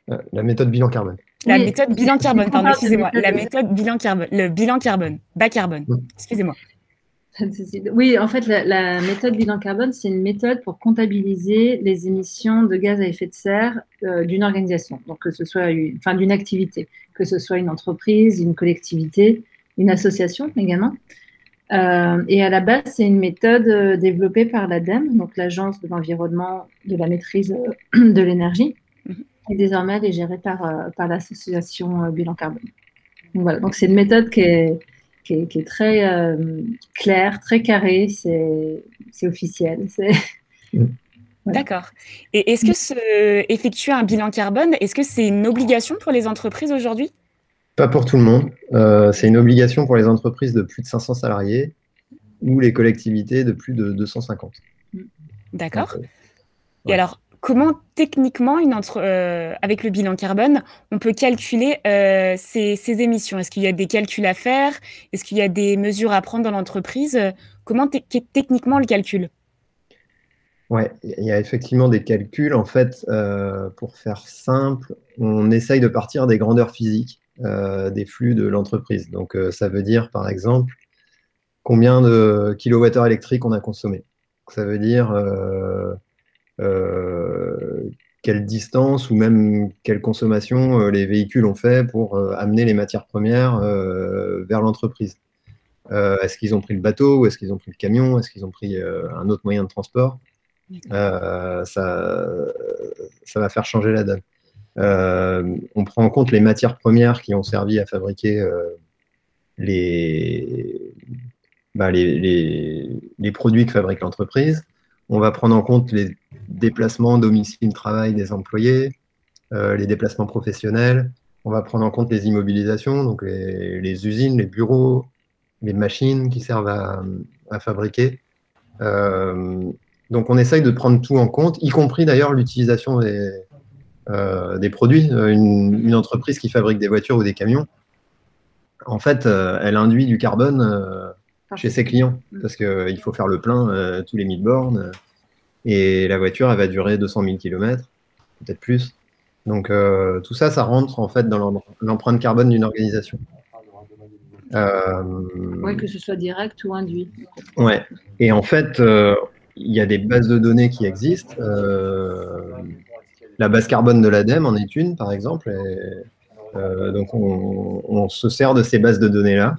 La méthode bilan carbone. La méthode bilan carbone, pardon, excusez-moi. La méthode bilan carbone, le bilan carbone, bas carbone, excusez-moi. Oui, en fait, la, méthode bilan carbone, c'est une méthode pour comptabiliser les émissions de gaz à effet de serre d'une organisation, donc que ce soit enfin, d'une activité, que ce soit une entreprise, une collectivité, une association également. Euh, et à la base, c'est une méthode euh, développée par l'ADEME, donc l'Agence de l'environnement, de la maîtrise euh, de l'énergie. Mhm. Et désormais, elle est gérée par, par l'association Bilan Carbone. Donc voilà, donc c'est une méthode qui est, qui est, très claire, très carrée, c'est officiel. Mm. D'accord. Et est-ce que ce, effectuer un bilan carbone, est-ce que c'est une obligation pour les entreprises aujourd'hui? Pas pour tout le monde. Euh, c'est une obligation pour les entreprises de plus de 500 salariés ou les collectivités de plus de 250. D'accord. Euh, Et alors, comment techniquement, une entre, euh, avec le bilan carbone, on peut calculer ces, émissions? Est-ce qu'il y a des calculs à faire? Est-ce qu'il y a des mesures à prendre dans l'entreprise? Comment techniquement on le calcule? Ouais, il y a effectivement des calculs. En fait, pour faire simple, on essaye de partir des grandeurs physiques. Euh, des flux de l'entreprise. Donc, euh, ça veut dire, par exemple, combien de kilowattheures électriques on a consommé. Ça veut dire euh, quelle distance ou même quelle consommation les véhicules ont fait pour amener les matières premières vers l'entreprise. est-ce qu'ils ont pris le bateau ou est-ce qu'ils ont pris le camion? Est-ce qu'ils ont pris un autre moyen de transport? Ça, ça, va faire changer la donne. Euh, on prend en compte les matières premières qui ont servi à fabriquer euh, bah, les, les, produits que fabrique l'entreprise. On va prendre en compte les déplacements domicile-travail des employés, euh, les déplacements professionnels. On va prendre en compte les immobilisations, donc les, usines, les bureaux, les machines qui servent à, fabriquer. donc on essaye de prendre tout en compte, y compris d'ailleurs l'utilisation des, des produits. Euh, une, entreprise qui fabrique des voitures ou des camions, en fait, euh, elle induit du carbone chez ses clients mm. parce qu'il faut faire le plein tous les 1000 bornes et la voiture, elle va durer 200 000 km, peut-être plus. Donc tout ça, ça rentre en fait dans l'empreinte carbone d'une organisation. oui, que ce soit direct ou induit. Ouais. Et en fait, il y a des bases de données qui existent. La base carbone de l'ADEME en est une, par exemple. Euh, donc, on, se sert de ces bases de données-là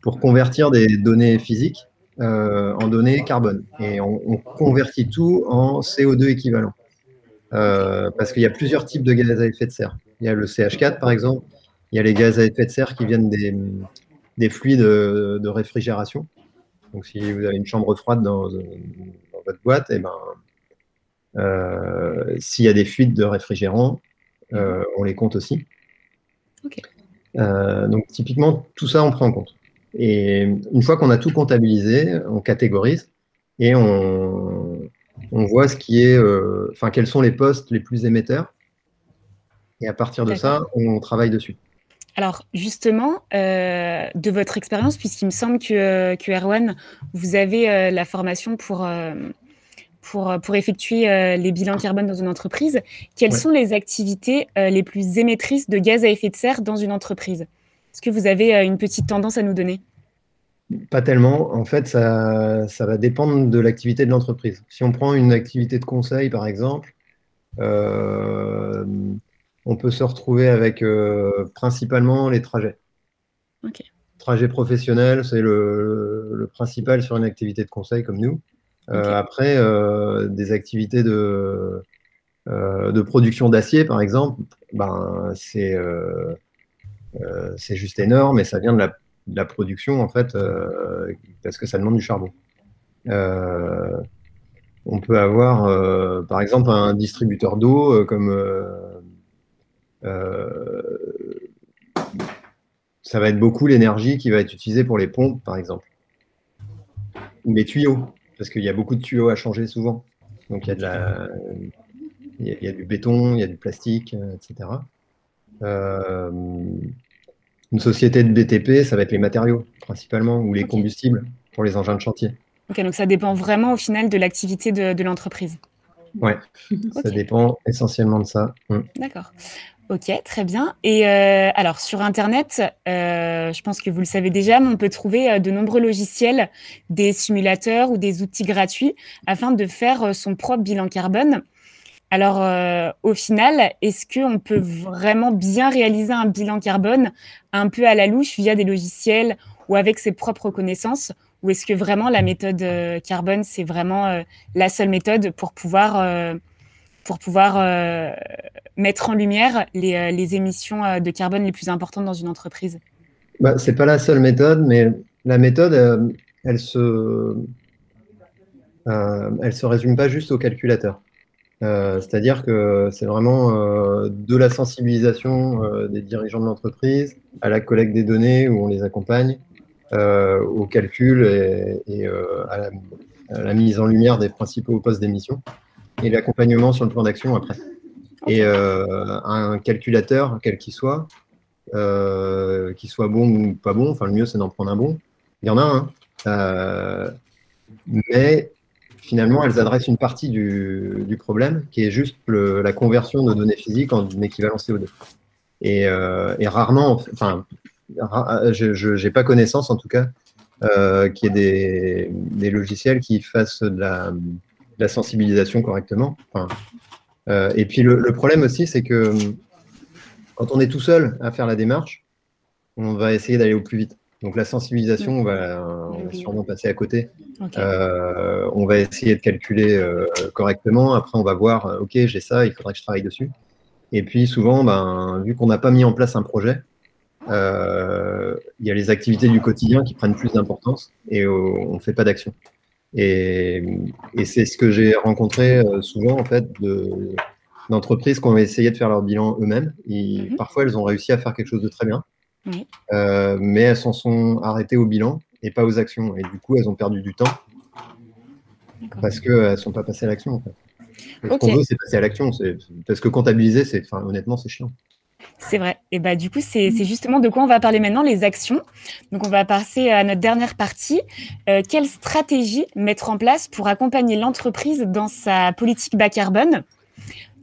pour convertir des données physiques euh, en données carbone. Et on, convertit tout en CO2 équivalent. Euh, parce qu'il y a plusieurs types de gaz à effet de serre. Il y a le CH4, par exemple. Il y a les gaz à effet de serre qui viennent des, fluides de, réfrigération. Donc, si vous avez une chambre froide dans, votre boîte, et eh ben, s'il y a des fuites de réfrigérants, euh, mhm. on les compte aussi. Euh, donc typiquement, tout ça, on prend en compte. Et une fois qu'on a tout comptabilisé, on catégorise et on, voit ce qui est, enfin, quels sont les postes les plus émetteurs. Et à partir de ça, on travaille dessus. Alors justement, de votre expérience, puisqu'il me semble que, que Erwan, vous avez la formation pour, pour, euh, pour effectuer euh, les bilans carbone dans une entreprise, quelles sont les activités euh, les plus émettrices de gaz à effet de serre dans une entreprise? Est-ce que vous avez une petite tendance à nous donner? Pas tellement. En fait, ça, ça va dépendre de l'activité de l'entreprise. Si on prend une activité de conseil, par exemple, on peut se retrouver avec principalement les trajets. Trajet professionnel, c'est le, le, principal sur une activité de conseil comme nous. Euh, après, euh, des activités de, euh, de production d'acier, par exemple, ben, c'est c'est juste énorme et ça vient de la, production, en fait, parce que ça demande du charbon. on peut avoir, par exemple, un distributeur d'eau comme ça va être beaucoup l'énergie qui va être utilisée pour les pompes, par exemple. ou les tuyaux, parce qu'il y a beaucoup de tuyaux à changer souvent. Donc il y a, de la, il y a, du béton, il y a du plastique, etc. une société de BTP, ça va être les matériaux principalement, ou les combustibles pour les engins de chantier. Ok, donc ça dépend vraiment au final de l'activité de, l'entreprise. Ouais, ça dépend essentiellement de ça. Mm. D'accord. Ok, très bien. Et euh, alors sur Internet, euh, je pense que vous le savez déjà, mais on peut trouver euh, de nombreux logiciels, des simulateurs ou des outils gratuits afin de faire son propre bilan carbone. Alors au final, est-ce qu'on peut vraiment bien réaliser un bilan carbone un peu à la louche via des logiciels ou avec ses propres connaissances ou est-ce que vraiment la méthode euh, carbone, c'est vraiment euh, la seule méthode pour pouvoir, euh, pour pouvoir mettre en lumière les, émissions de carbone les plus importantes dans une entreprise? Bah, Ce n'est pas la seule méthode, mais la méthode, elle se, se résume pas juste au calculateur. C'est-à-dire que c'est vraiment de la sensibilisation des dirigeants de l'entreprise à la collecte des données où on les accompagne, au calcul et, euh, à, la, mise en lumière des principaux postes d'émission et l'accompagnement sur le plan d'action après. Et euh, un calculateur, quel qu'il soit, qu'il soit bon ou pas bon, enfin le mieux c'est d'en prendre un bon. Il y en a un. mais finalement, elles adressent une partie du, problème, qui est juste la conversion de données physiques en équivalent CO2. Et, rarement, enfin, euh, je n'ai pas connaissance en tout cas euh, qu'il y ait des, logiciels qui fassent de la, sensibilisation correctement. Euh, et puis le, problème aussi, c'est que quand on est tout seul à faire la démarche, on va essayer d'aller au plus vite. Donc la sensibilisation, on va, sûrement passer à côté. on va essayer de calculer correctement. Après, on va voir, OK, j'ai ça, il faudrait que je travaille dessus. Et puis souvent, ben, vu qu'on n'a pas mis en place un projet, euh, il y a les activités du quotidien qui prennent plus d'importance et on ne fait pas d'action. Et, c'est ce que j'ai rencontré euh, souvent en fait d'entreprises qui ont essayé de faire leur bilan eux-mêmes. Mhm. Parfois, elles ont réussi à faire quelque chose de très bien, euh, mais elles s'en sont arrêtées au bilan et pas aux actions. Et du coup, elles ont perdu du temps parce qu'elles ne sont pas passées à l'action. En fait. Ce qu'on veut, c'est passer à l'action. Parce que comptabiliser, c'est, honnêtement, c'est chiant. C'est vrai. Et bah du coup, c'est justement de quoi on va parler maintenant, les actions. Donc on va passer à notre dernière partie. Euh, quelle stratégie mettre en place pour accompagner l'entreprise dans sa politique bas carbone?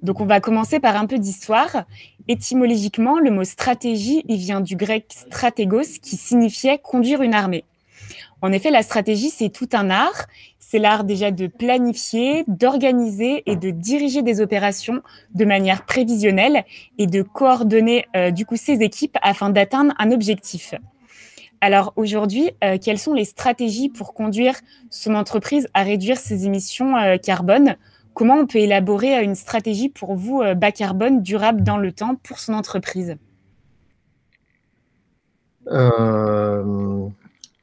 Donc on va commencer par un peu d'histoire. Étymologiquement, le mot stratégie, il vient du grec stratégos, qui signifiait conduire une armée. En effet, la stratégie, c'est tout un art c'est l'art déjà de planifier, d'organiser et de diriger des opérations de manière prévisionnelle et de coordonner euh, du coup ces équipes afin d'atteindre un objectif. Alors aujourd'hui, euh, quelles sont les stratégies pour conduire son entreprise à réduire ses émissions euh, carbone? Comment on peut élaborer une stratégie pour vous bas carbone durable dans le temps pour son entreprise?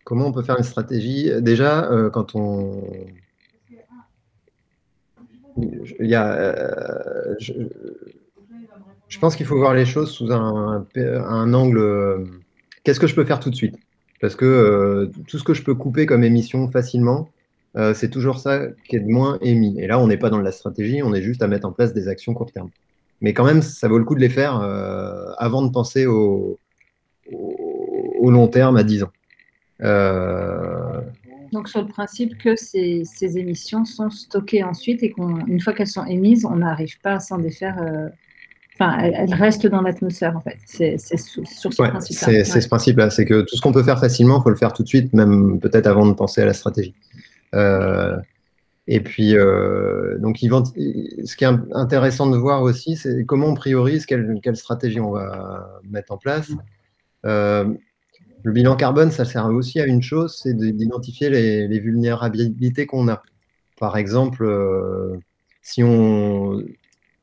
Comment on peut faire une stratégie? Déjà, euh, quand on. Il y a, euh, je, pense qu'il faut voir les choses sous un, angle. Euh, qu'est-ce que je peux faire tout de suite? Parce que tout ce que je peux couper comme émission facilement, c'est toujours ça qui est de moins émis. Et là, on n'est pas dans la stratégie, on est juste à mettre en place des actions court terme. Mais quand même, ça vaut le coup de les faire avant de penser au, au long terme à 10 ans. Euh, Donc sur le principe que ces, émissions sont stockées ensuite et qu'une fois qu'elles sont émises, on n'arrive pas à s'en défaire. Euh, enfin, elles, restent dans l'atmosphère en fait. C'est sur, ce principe. C'est ce principe-là, c'est que tout ce qu'on peut faire facilement, il faut le faire tout de suite, même peut-être avant de penser à la stratégie. Euh, et puis, donc, ce qui est intéressant de voir aussi, c'est comment on priorise, quelle, quelle, stratégie on va mettre en place. Le bilan carbone, ça sert aussi à une chose, c'est d'identifier les, vulnérabilités qu'on a. Par exemple, euh, si, on,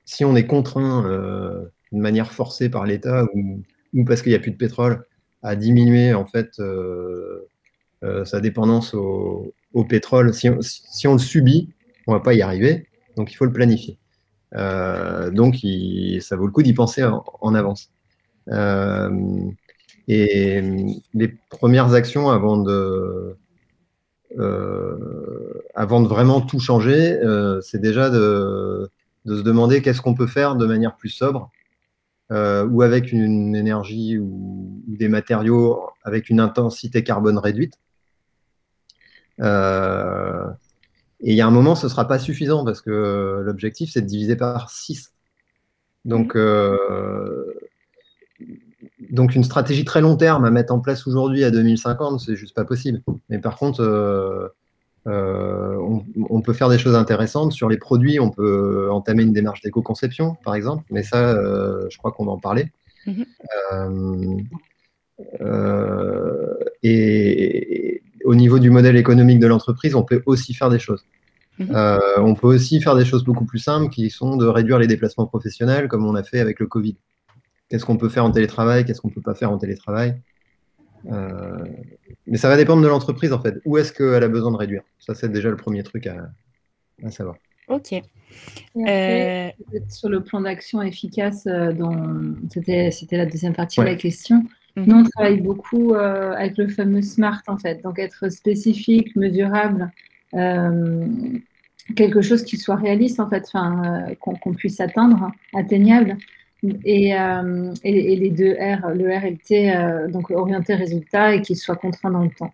si on est contraint euh, de manière forcée par l'État ou, parce qu'il n'y a plus de pétrole à diminuer en fait euh, sa dépendance au, pétrole, si on, le subit, on ne va pas y arriver. Donc il faut le planifier. donc ça vaut le coup d'y penser en, en avance. Et les premières actions avant de, avant de vraiment tout changer, c'est déjà de, de, se demander qu'est-ce qu'on peut faire de manière plus sobre ou avec une énergie ou, des matériaux avec une intensité carbone réduite. Et il y a un moment, ce ne sera pas suffisant parce que l'objectif, c'est de diviser par 6. Donc, euh, donc, une stratégie très long terme à mettre en place aujourd'hui à 2050, c'est juste pas possible. Mais par contre, euh, euh, on, peut faire des choses intéressantes. Sur les produits, on peut entamer une démarche d'éco-conception, par exemple. Mais ça, je crois qu'on va en parler. Mhm. et, au niveau du modèle économique de l'entreprise, on peut aussi faire des choses. Mhm. Euh, on peut aussi faire des choses beaucoup plus simples qui sont de réduire les déplacements professionnels comme on a fait avec le Covid. Qu'est-ce qu'on peut faire en télétravail Qu'est-ce qu'on ne peut pas faire en télétravail euh, Mais ça va dépendre de l'entreprise en fait. Où est-ce qu'elle a besoin de réduire? Ça, c'est déjà le premier truc à, savoir. Ok. Euh, sur le plan d'action efficace, c'était la deuxième partie de la question. Mhm. Nous, on travaille beaucoup avec le fameux SMART en fait. Donc être spécifique, mesurable, euh, quelque chose qui soit réaliste en fait, euh, qu'on puisse atteindre, atteignable. Et, euh, et, les deux R, le R et le T, donc orienté résultat et qu'il soit contraint dans le temps.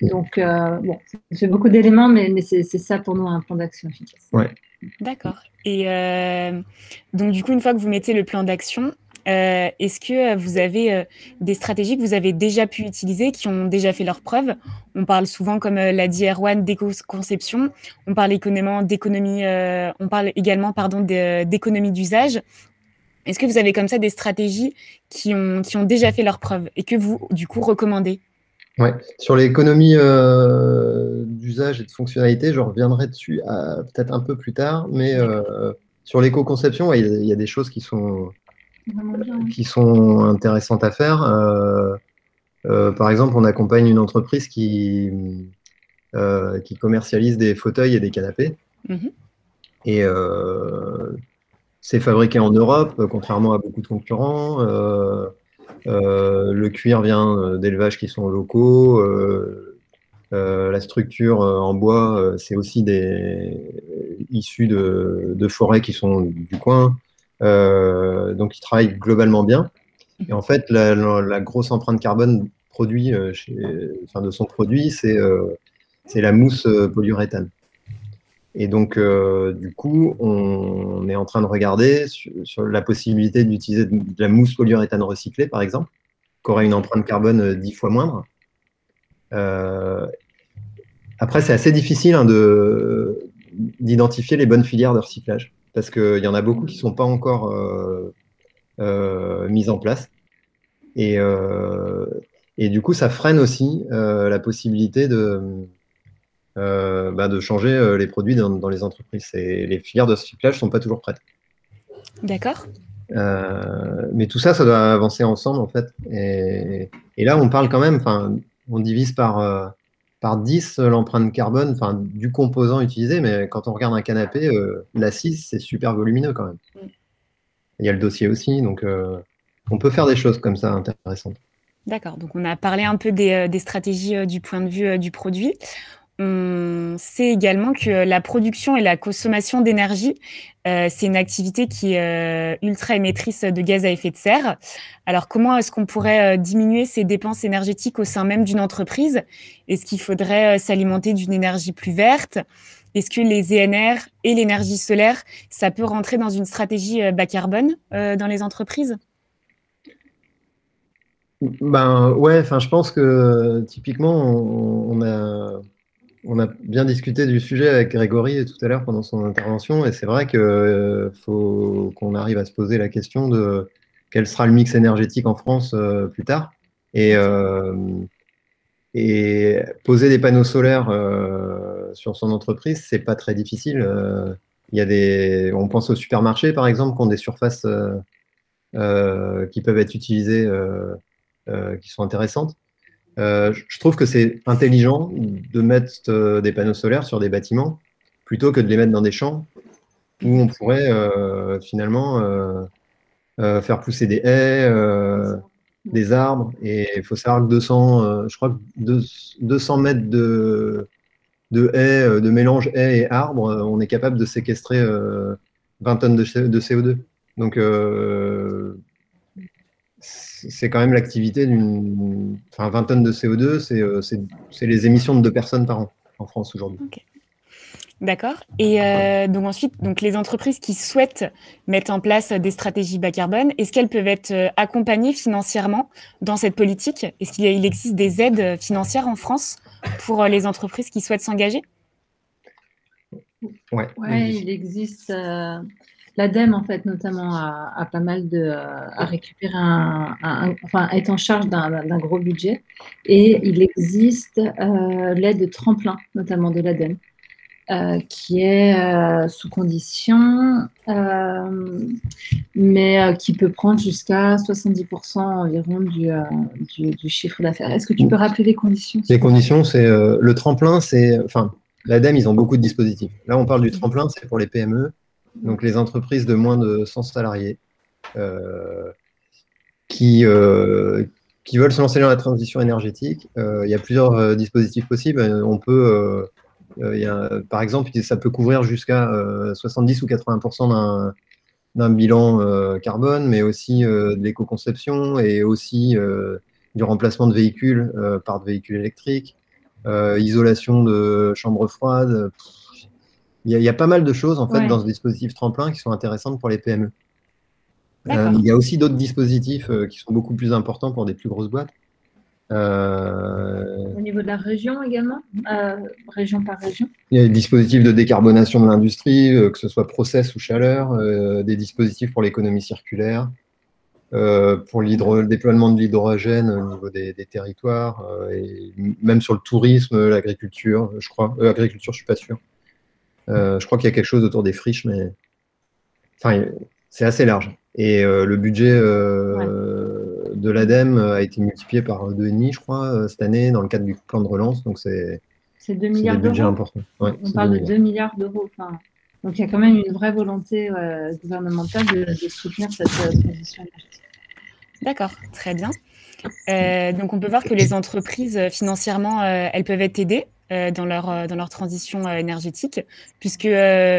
Donc, bon, c'est beaucoup d'éléments, mais, mais c'est ça pour nous un plan d'action efficace. Ouais. D'accord. Et donc, du coup, une fois que vous mettez le plan d'action, euh, est-ce que vous avez euh, des stratégies que vous avez déjà pu utiliser, qui ont déjà fait leurs preuves? On parle souvent, comme euh, l'a dit Erwan, d'éco-conception. On parle économiquement d'économie. on parle également, pardon, d'économie d'usage. Est-ce que vous avez comme ça des stratégies qui ont, qui ont déjà fait leurs preuves et que vous, du coup, recommandez? Ouais. Sur l'économie d'usage et de fonctionnalité, je reviendrai dessus peut-être un peu plus tard, mais sur l'éco-conception, il y, a des choses qui sont qui sont intéressantes à faire. Euh, euh, par exemple, on accompagne une entreprise qui, euh, qui commercialise des fauteuils et des canapés. Mhm. Et c'est fabriqué en Europe, contrairement à beaucoup de concurrents. le cuir vient d'élevages qui sont locaux. la structure en bois, c'est aussi des issus de, forêts qui sont du coin. Euh, donc, il travaille globalement bien. Et en fait, la, grosse empreinte carbone produit, euh, de son produit, c'est euh, la mousse polyuréthane. Et donc, du coup, on, est en train de regarder sur, la possibilité d'utiliser de, la mousse polyuréthane recyclée, par exemple, qui aurait une empreinte carbone dix fois moindre. après, c'est assez difficile hein, d'identifier les bonnes filières de recyclage parce qu'il y en a beaucoup qui ne sont pas encore euh, euh, mises en place. Et, euh, et, du coup, ça freine aussi la possibilité de, bah, de changer les produits dans, les entreprises. Et les filières de recyclage ne sont pas toujours prêtes. D'accord. mais tout ça, ça doit avancer ensemble, en fait. Et, et là, on parle quand même, on divise par par 10 euh, l'empreinte carbone du composant utilisé, mais quand on regarde un canapé, euh, l'assise, c'est super volumineux quand même. Mm. Il y a le dossier aussi, donc euh, on peut faire des choses comme ça intéressantes. D'accord, donc on a parlé un peu des, des stratégies du point de vue du produit. On sait également que la production et la consommation d'énergie, euh, c'est une activité qui est euh, ultra émettrice de gaz à effet de serre. Alors, comment est-ce qu'on pourrait euh, diminuer ces dépenses énergétiques au sein même d'une entreprise? Est-ce qu'il faudrait s'alimenter d'une énergie plus verte? Est-ce que les ENR et l'énergie solaire, ça peut rentrer dans une stratégie bas carbone dans les entreprises? Ben ouais, enfin je pense que typiquement on a on a bien discuté du sujet avec Grégory tout à l'heure pendant son intervention, et c'est vrai qu'il euh, faut qu'on arrive à se poser la question de quel sera le mix énergétique en France euh, plus tard. Et, euh, et, poser des panneaux solaires sur son entreprise, c'est pas très difficile. Il y a des, on pense aux supermarchés par exemple, qui ont des surfaces qui peuvent être utilisées, qui sont intéressantes. Euh, je trouve que c'est intelligent de mettre euh, des panneaux solaires sur des bâtiments plutôt que de les mettre dans des champs où on pourrait euh, finalement faire pousser des haies, des arbres. Et il faut savoir que 200, je crois 200 mètres de, de haies, de mélange haies et arbres, on est capable de séquestrer 20 tonnes de, CO2. Donc, c'est quand même l'activité d'une. Enfin, 20 tonnes de CO2, c'est les émissions de deux personnes par an en France aujourd'hui. D'accord. Et euh, donc ensuite, donc les entreprises qui souhaitent mettre en place des stratégies bas carbone, est-ce qu'elles peuvent être euh, accompagnées financièrement dans cette politique? Est-ce qu'il existe des aides financières en France pour euh, les entreprises qui souhaitent s'engager? Oui, ouais, il existe. L'ADEME, en fait, notamment, a, pas mal de. à récupérer un, enfin, est en charge d'un gros budget. Et il existe l'aide tremplin, notamment de l'ADEME. Euh, qui est euh, sous condition, euh, mais qui peut prendre jusqu'à 70% environ du, du, chiffre d'affaires. Est-ce que tu peux rappeler les conditions? Les conditions, c'est le tremplin, c'est. Enfin, l'ADEME, ils ont beaucoup de dispositifs. Là, on parle du tremplin, c'est pour les PME, donc les entreprises de moins de 100 salariés. qui, qui veulent se lancer dans la transition énergétique. il y a plusieurs dispositifs possibles. On peut euh, par exemple, ça peut couvrir jusqu'à 70 euh, ou 80% d'un bilan euh, carbone, mais aussi de l'éco-conception et aussi du remplacement de véhicules par de véhicules électriques, isolation de chambres froides. Il y, a, pas mal de choses en fait dans ce dispositif tremplin qui sont intéressantes pour les PME. il y a aussi d'autres dispositifs qui sont beaucoup plus importants pour des plus grosses boîtes. Euh, Au niveau de la région également, euh, région par région Il y a des dispositifs de décarbonation de l'industrie, euh, que ce soit process ou chaleur, des dispositifs pour l'économie circulaire, pour le déploiement de l'hydrogène au niveau des, territoires, et même sur le tourisme, l'agriculture, je crois. L'agriculture, je suis pas sûr. Je crois qu'il y a quelque chose autour des friches, mais enfin, c'est assez large. Et le budget de l'ADEME a été multiplié par 2,5, je crois, euh, cette année, dans le cadre du plan de relance. Donc, c'est. C'est 2 milliards d'euros. On parle de 2 milliards d'euros. donc, il y a quand même une vraie volonté euh, gouvernementale de, soutenir cette euh, transition énergétique. D'accord, très bien. Donc, on peut voir que les entreprises, financièrement, elles peuvent être aidées dans, leur, dans leur transition énergétique, puisque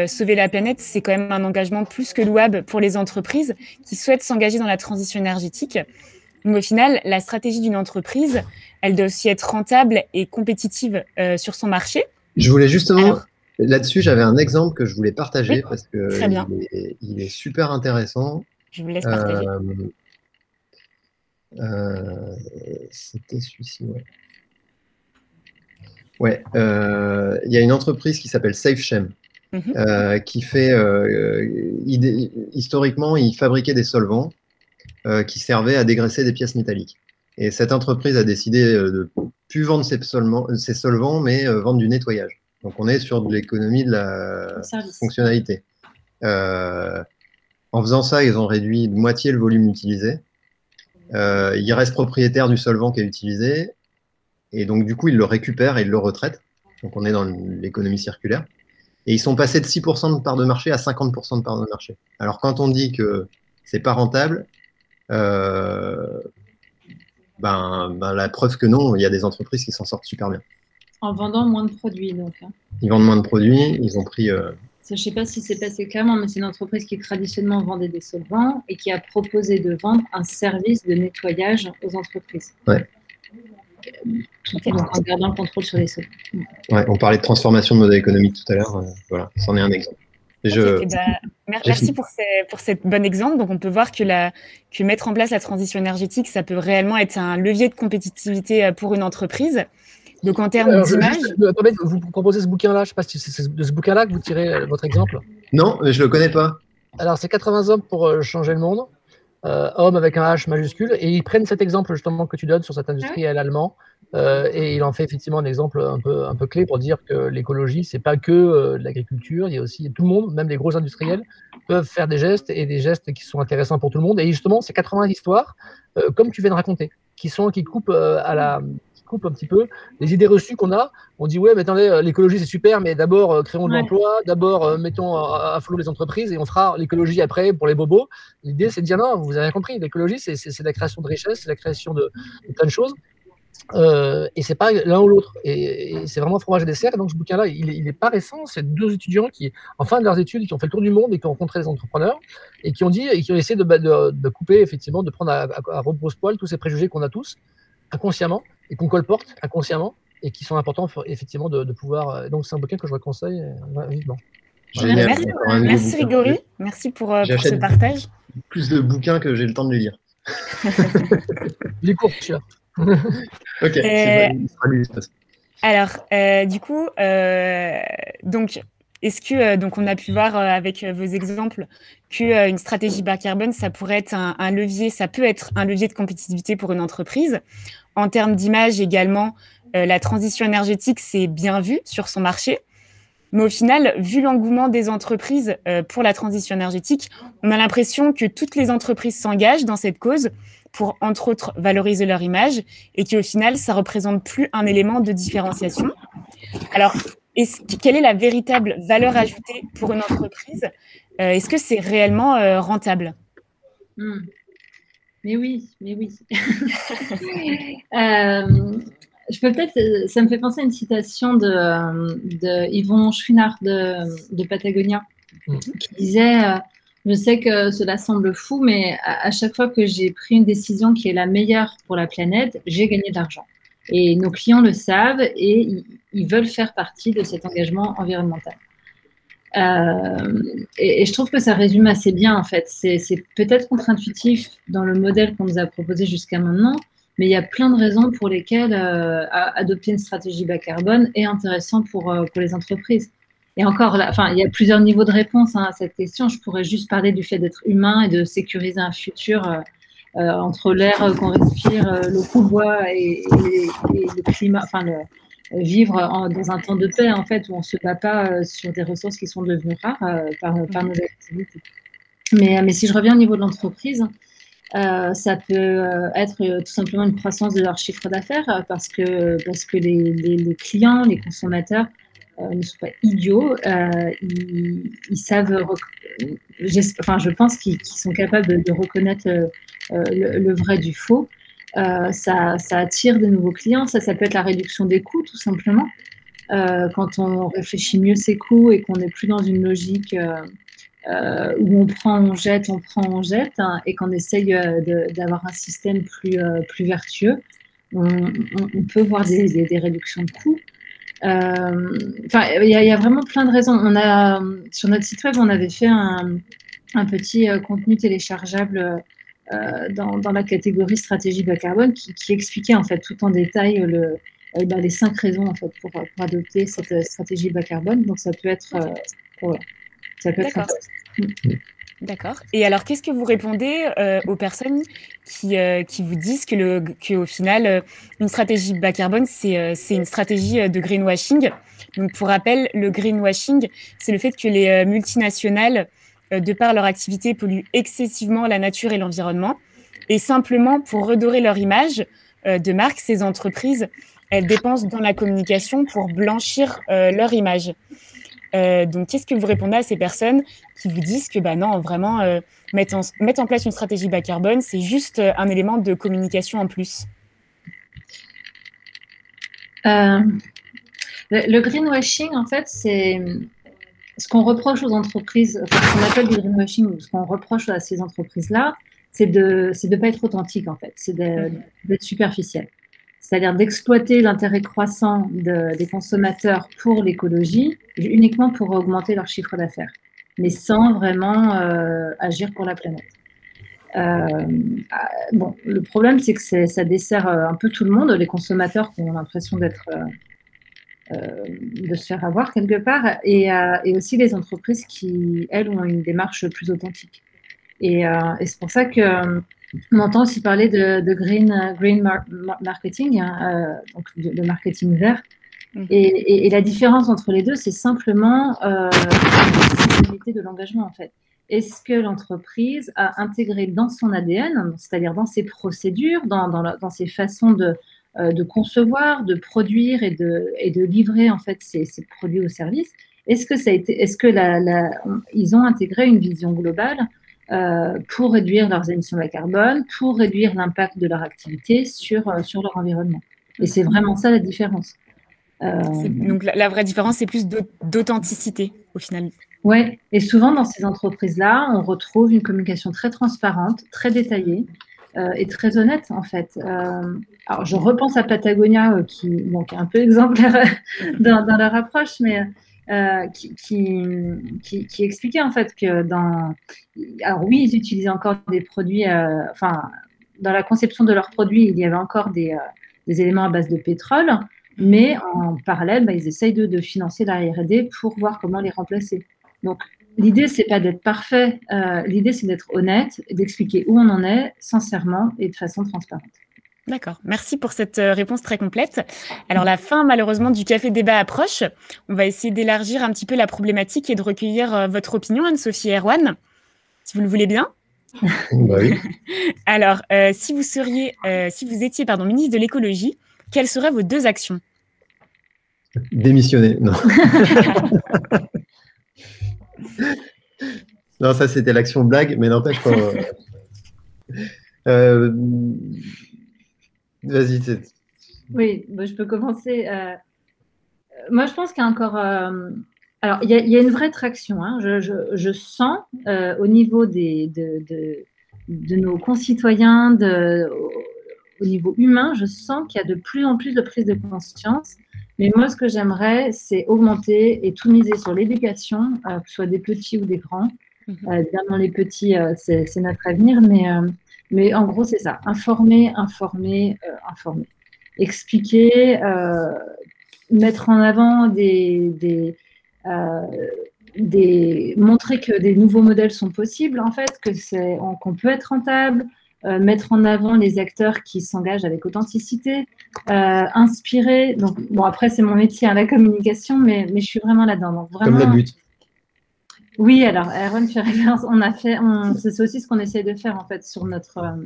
sauver la planète, c'est quand même un engagement plus que louable pour les entreprises qui souhaitent s'engager dans la transition énergétique. Donc, au final, la stratégie d'une entreprise, elle doit aussi être rentable et compétitive euh, sur son marché. Je voulais justement, là-dessus, j'avais un exemple que je voulais partager parce que il est, super intéressant. Je vous laisse partager. Euh, euh, c'était celui-ci, ouais. Ouais, il y a une entreprise qui s'appelle SafeChem. Mhm. qui fait historiquement, il fabriquait des solvants euh, qui servait à dégraisser des pièces métalliques. Et cette entreprise a décidé euh, de plus vendre ses solvants, ses solvants mais euh, vendre du nettoyage. Donc on est sur de l'économie de la fonctionnalité. en faisant ça, ils ont réduit de moitié le volume utilisé. Il reste propriétaire du solvant qui est utilisé. Et donc, du coup, ils le récupèrent et le retraitent. Donc, on est dans l'économie circulaire. Et ils sont passés de 6% de part de marché à 50% de part de marché. Alors, quand on dit que c'est pas rentable, euh, ben, ben, la preuve que non, il y a des entreprises qui s'en sortent super bien. En vendant moins de produits, donc. Hein. Ils vendent moins de produits, ils ont pris. Euh, je ne sais pas si c'est passé clairement, mais c'est une entreprise qui traditionnellement vendait des solvants et qui a proposé de vendre un service de nettoyage aux entreprises. Ouais. en gardant le contrôle sur les solvants. Ouais, on parlait de transformation de modèle économique tout à l'heure. Euh, voilà, c'en est un exemple. Eh ben, merci pour, pour cet bon exemple. Donc, on peut voir que, la, que mettre en place la transition énergétique, ça peut réellement être un levier de compétitivité euh, pour une entreprise. Donc, en termes d'image. Vous proposez ce bouquin-là, je ne sais pas si c'est de ce bouquin-là que vous tirez euh, votre exemple. Non, je ne le connais pas. Alors, c'est 80 hommes pour euh, changer le monde. homme avec un H majuscule. Et ils prennent cet exemple justement que tu donnes sur cet industriel allemand. Euh, et il en fait effectivement un exemple un peu, un peu clé pour dire que l'écologie, c'est pas que euh, l'agriculture, il y a aussi tout le monde, même les gros industriels, peuvent faire des gestes et des gestes qui sont intéressants pour tout le monde. Et justement, c'est 80 histoires, euh, comme tu viens de raconter, qui, sont, qui, coupent, à la, qui coupent un petit peu les idées reçues qu'on a. On dit, ouais, mais attendez, l'écologie, c'est super, mais d'abord, créons de l'emploi, d'abord, mettons à, flot les entreprises et on fera l'écologie après pour les bobos. L'idée, c'est de dire, non, vous avez compris, l'écologie, c'est la création de richesses, c'est la création de, de, plein de choses. Euh, et c'est pas l'un ou l'autre. Et, c'est vraiment fromage et dessert. Et donc ce bouquin-là, il, est pas récent. C'est deux étudiants qui, en fin de leurs études, qui ont fait le tour du monde et qui ont rencontré des entrepreneurs et qui ont dit et qui ont essayé de, de, couper effectivement, de prendre à, à, à poil tous ces préjugés qu'on a tous inconsciemment et qu'on colporte inconsciemment et qui sont importants effectivement de, pouvoir. Euh, donc c'est un bouquin que je conseille euh, vivement. Merci, merci Rigori, merci pour, euh, ce partage. Plus de bouquins que j'ai le temps de lire. Les cours, ok, Alors, du coup, donc, est-ce que donc on a pu voir avec vos exemples que une stratégie bas carbone, ça pourrait être un, levier, ça peut être un levier de compétitivité pour une entreprise. En termes d'image également, euh, la transition énergétique, c'est bien vu sur son marché. Mais au final, vu l'engouement des entreprises euh, pour la transition énergétique, on a l'impression que toutes les entreprises s'engagent dans cette cause pour, entre autres, valoriser leur image et qu'au final, ça représente plus un élément de différenciation. Alors, quelle est la véritable valeur ajoutée pour une entreprise? Euh, Est-ce que c'est réellement rentable? Hmm. Mais oui, mais oui. euh, je peux peut-être, ça me fait penser à une citation de, de Yvon Chouinard de, de Patagonia, mm. qui disait euh, Je sais que cela semble fou, mais à, chaque fois que j'ai pris une décision qui est la meilleure pour la planète, j'ai gagné de l'argent. Et nos clients le savent et ils, veulent faire partie de cet engagement environnemental. Euh, et, je trouve que ça résume assez bien, en fait. C'est peut-être contre-intuitif dans le modèle qu'on nous a proposé jusqu'à maintenant, mais il y a plein de raisons pour lesquelles euh, adopter une stratégie bas carbone est intéressant pour, euh, pour les entreprises. Et encore, enfin, il y a plusieurs niveaux de réponse hein, à cette question. Je pourrais juste parler du fait d'être humain et de sécuriser un futur entre l'air qu'on respire, l'eau qu'on et, le climat, vivre dans un temps de paix, en fait, où on ne se bat pas sur des ressources qui sont devenues rares par, par, nos activités. Mais, mais si je reviens au niveau de l'entreprise, euh, ça peut euh, être euh, tout simplement une croissance de leur chiffre d'affaires parce que, parce que les, les, clients, les consommateurs ne sont pas idiots. Ils, ils, savent, enfin, je pense qu'ils sont capables de, reconnaître le, vrai du faux. Ça, ça, attire de nouveaux clients. Ça, ça peut être la réduction des coûts, tout simplement. quand on réfléchit mieux ses coûts et qu'on n'est plus dans une logique euh, où on prend, on jette, on prend, on jette, hein, et qu'on essaye euh, d'avoir un système plus, euh, vertueux, on, peut voir des, réductions de coûts. Enfin, il y, a vraiment plein de raisons. On a, sur notre site web, on avait fait un petit contenu téléchargeable dans, dans, la catégorie stratégie bas carbone qui, qui, expliquait en fait tout en détail le, bah, les cinq raisons en fait, pour, pour, adopter cette stratégie bas carbone. Donc ça peut être, Mm. D'accord. Et alors, qu'est-ce que vous répondez euh, aux personnes qui, euh, qui, vous disent que, le, que au final, euh, une stratégie bas carbone, c'est une stratégie de greenwashing? Donc, pour rappel, le greenwashing, c'est le fait que les multinationales, de par leur activité, polluent excessivement la nature et l'environnement. Et simplement, pour redorer leur image de marque, ces entreprises, elles dépensent dans la communication pour blanchir leur image. Euh, donc, qu'est-ce que vous répondez à ces personnes qui vous disent que bah non, vraiment, euh, mettre, en, mettre, en, place une stratégie bas carbone, c'est juste euh, un élément de communication en plus? Le, greenwashing, en fait, c'est ce qu'on reproche aux entreprises, ce qu'on appelle du greenwashing, ce qu'on reproche à ces entreprises-là, c'est de ne pas être authentique, en fait, c'est d'être superficiel. C'est-à-dire d'exploiter l'intérêt croissant des consommateurs pour l'écologie, uniquement pour augmenter leur chiffre d'affaires, mais sans vraiment euh, agir pour la planète. Euh, bon, le problème, c'est que ça dessert euh, un peu tout le monde, les consommateurs qui ont l'impression d'être, de se faire avoir quelque part, et, et, aussi les entreprises qui, elles, ont une démarche plus authentique. Et, et c'est pour ça que on entend aussi parler de, green, green marketing, hein, euh, donc de, marketing vert. Mhm. Et, la différence entre les deux, c'est simplement euh, la de l'engagement en fait. Est-ce que l'entreprise a intégré dans son ADN, c'est-à-dire dans ses procédures, dans, dans, ses façons de, euh, de, concevoir, de produire et de, et de livrer en fait ces, produits ou services, est-ce que ça a été, est-ce que la, la, ils ont intégré une vision globale euh, pour réduire leurs émissions de carbone, pour réduire l'impact de leur activité sur, euh, sur leur environnement? Et c'est vraiment ça la différence. Donc la, vraie différence, c'est plus d'authenticité au final. Oui, et souvent dans ces entreprises-là, on retrouve une communication très transparente, très détaillée et très honnête en fait. alors je repense à Patagonia, qui est un peu exemplaire dans, leur approche, mais euh, qui, expliquait en fait que dans. Alors oui, ils utilisaient encore des produits. Euh, enfin, dans la conception de leurs produits, il y avait encore des, euh, des éléments à base de pétrole, mais en parallèle, bah, ils essayent de, de, financer la R&D pour voir comment les remplacer. Donc l'idée c'est pas d'être parfait, l'idée c'est d'être honnête, d'expliquer où on en est sincèrement et de façon transparente. D'accord, merci pour cette euh, réponse très complète. Alors la fin malheureusement du café débat approche. On va essayer d'élargir un petit peu la problématique et de recueillir euh, votre opinion, Anne-Sophie Erwan, si vous le voulez bien. Bah oui. Alors, euh, si vous seriez, si vous étiez pardon, ministre de l'écologie, quelles seraient vos deux actions? Démissionner, non. non, ça c'était l'action blague, mais n'empêche pas. Vas-y. Oui, je peux commencer. Euh, moi, je pense qu'il y a encore. Euh, alors, il y, a, une vraie traction. Hein. Je, sens euh, au niveau des, de, nos concitoyens, au niveau humain, je sens qu'il y a de plus en plus de prise de conscience. Mais moi, ce que j'aimerais, c'est augmenter et tout miser sur l'éducation, que ce soit des petits ou des grands. Mhm. évidemment, les petits, c'est notre avenir, mais mais en gros, c'est ça. Informer, informer, euh, informer. Expliquer, euh, mettre en avant des, des, euh, des, montrer que des nouveaux modèles sont possibles, en fait, que c'est, qu'on peut être rentable, mettre en avant les acteurs qui s'engagent avec authenticité, inspirer. Donc, bon, après, c'est mon métier, à hein, la communication, mais, mais je suis vraiment là-dedans. Comme la but. Oui, alors Aaron fait référence. On a fait, c'est aussi ce qu'on essaie de faire en fait sur notre. Euh,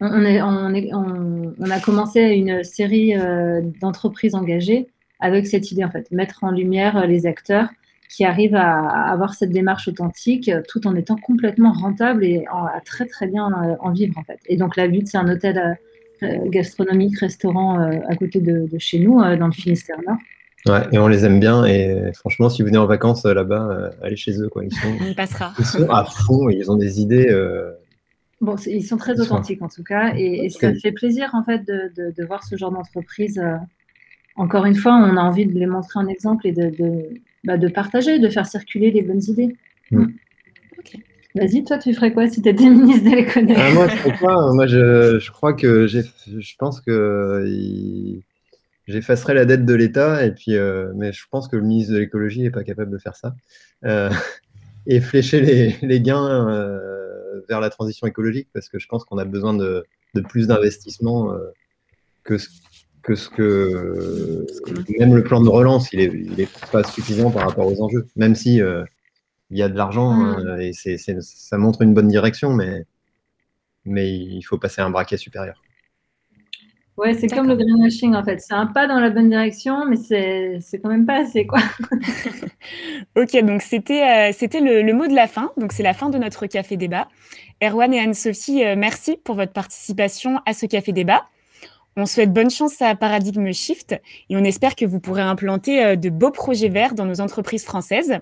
on, est, on, est, on, a commencé une série euh, d'entreprises engagées avec cette idée en fait, mettre en lumière euh, les acteurs qui arrivent à, avoir cette démarche authentique tout en étant complètement rentable et à très très bien en, vivre en fait. Et donc la but, c'est un hôtel gastronomique, restaurant à côté de, de, chez nous, dans le Finistère Nord. Ouais, et on les aime bien. Et franchement, si vous venez en vacances euh, là-bas, euh, allez chez eux. Quoi. Ils, sont, on passera. ils sont à fond, ils ont des idées. Euh, bon, ils sont très authentiques en tout cas. Et, ça me fait plaisir en fait de, de, voir ce genre d'entreprise. Encore une fois, on a envie de les montrer en exemple et de, bah, de partager, de faire circuler les bonnes idées. Mm. Vas-y, toi, tu ferais quoi si tu étais ministre de l'économie? Ah, Moi, je crois, moi je, je, crois que je pense que j'effacerai la dette de l'État, et puis, euh, mais je pense que le ministre de l'écologie n'est pas capable de faire ça. Euh, et flécher les, les gains euh, vers la transition écologique, parce que je pense qu'on a besoin de, de plus d'investissements que ce que ce que même le plan de relance, il n'est est pas suffisant par rapport aux enjeux, même si il y a de l'argent mmh. et c'est ça montre une bonne direction, mais, mais il faut passer à un braquet supérieur. Ouais, c'est comme le greenwashing en fait. C'est un pas dans la bonne direction, mais c'est quand même pas assez quoi. ok, donc c'était euh, c'était le, le, mot de la fin. Donc c'est la fin de notre café débat. Erwan et Anne-Sophie, euh, merci pour votre participation à ce café débat. On souhaite bonne chance à Paradigme Shift et on espère que vous pourrez implanter euh, de beaux projets verts dans nos entreprises françaises.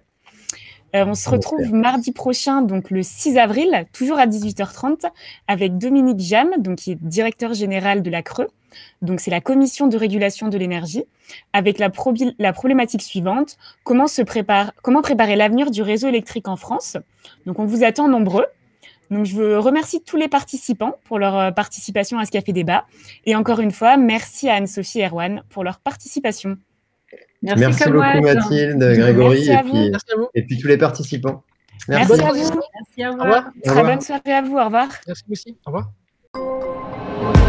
on se retrouve mardi prochain, donc le 6 avril, toujours à 18h30, avec Dominique Jam, donc qui est directeur général de la Creux, donc, c'est la commission de régulation de l'énergie, avec la, problématique suivante comment, se prépare, comment préparer l'avenir du réseau électrique en France? Donc, on vous attend nombreux. Donc, je veux remercier tous les participants pour leur euh, participation à ce café débat. Et encore une fois, merci à Anne-Sophie et Erwan pour leur participation. Merci, beaucoup, Mathilde, Grégory, et puis, et puis, tous les participants. Merci, à vous. Merci à vous. Très bonne soirée à vous. Au revoir. Merci aussi. Au revoir.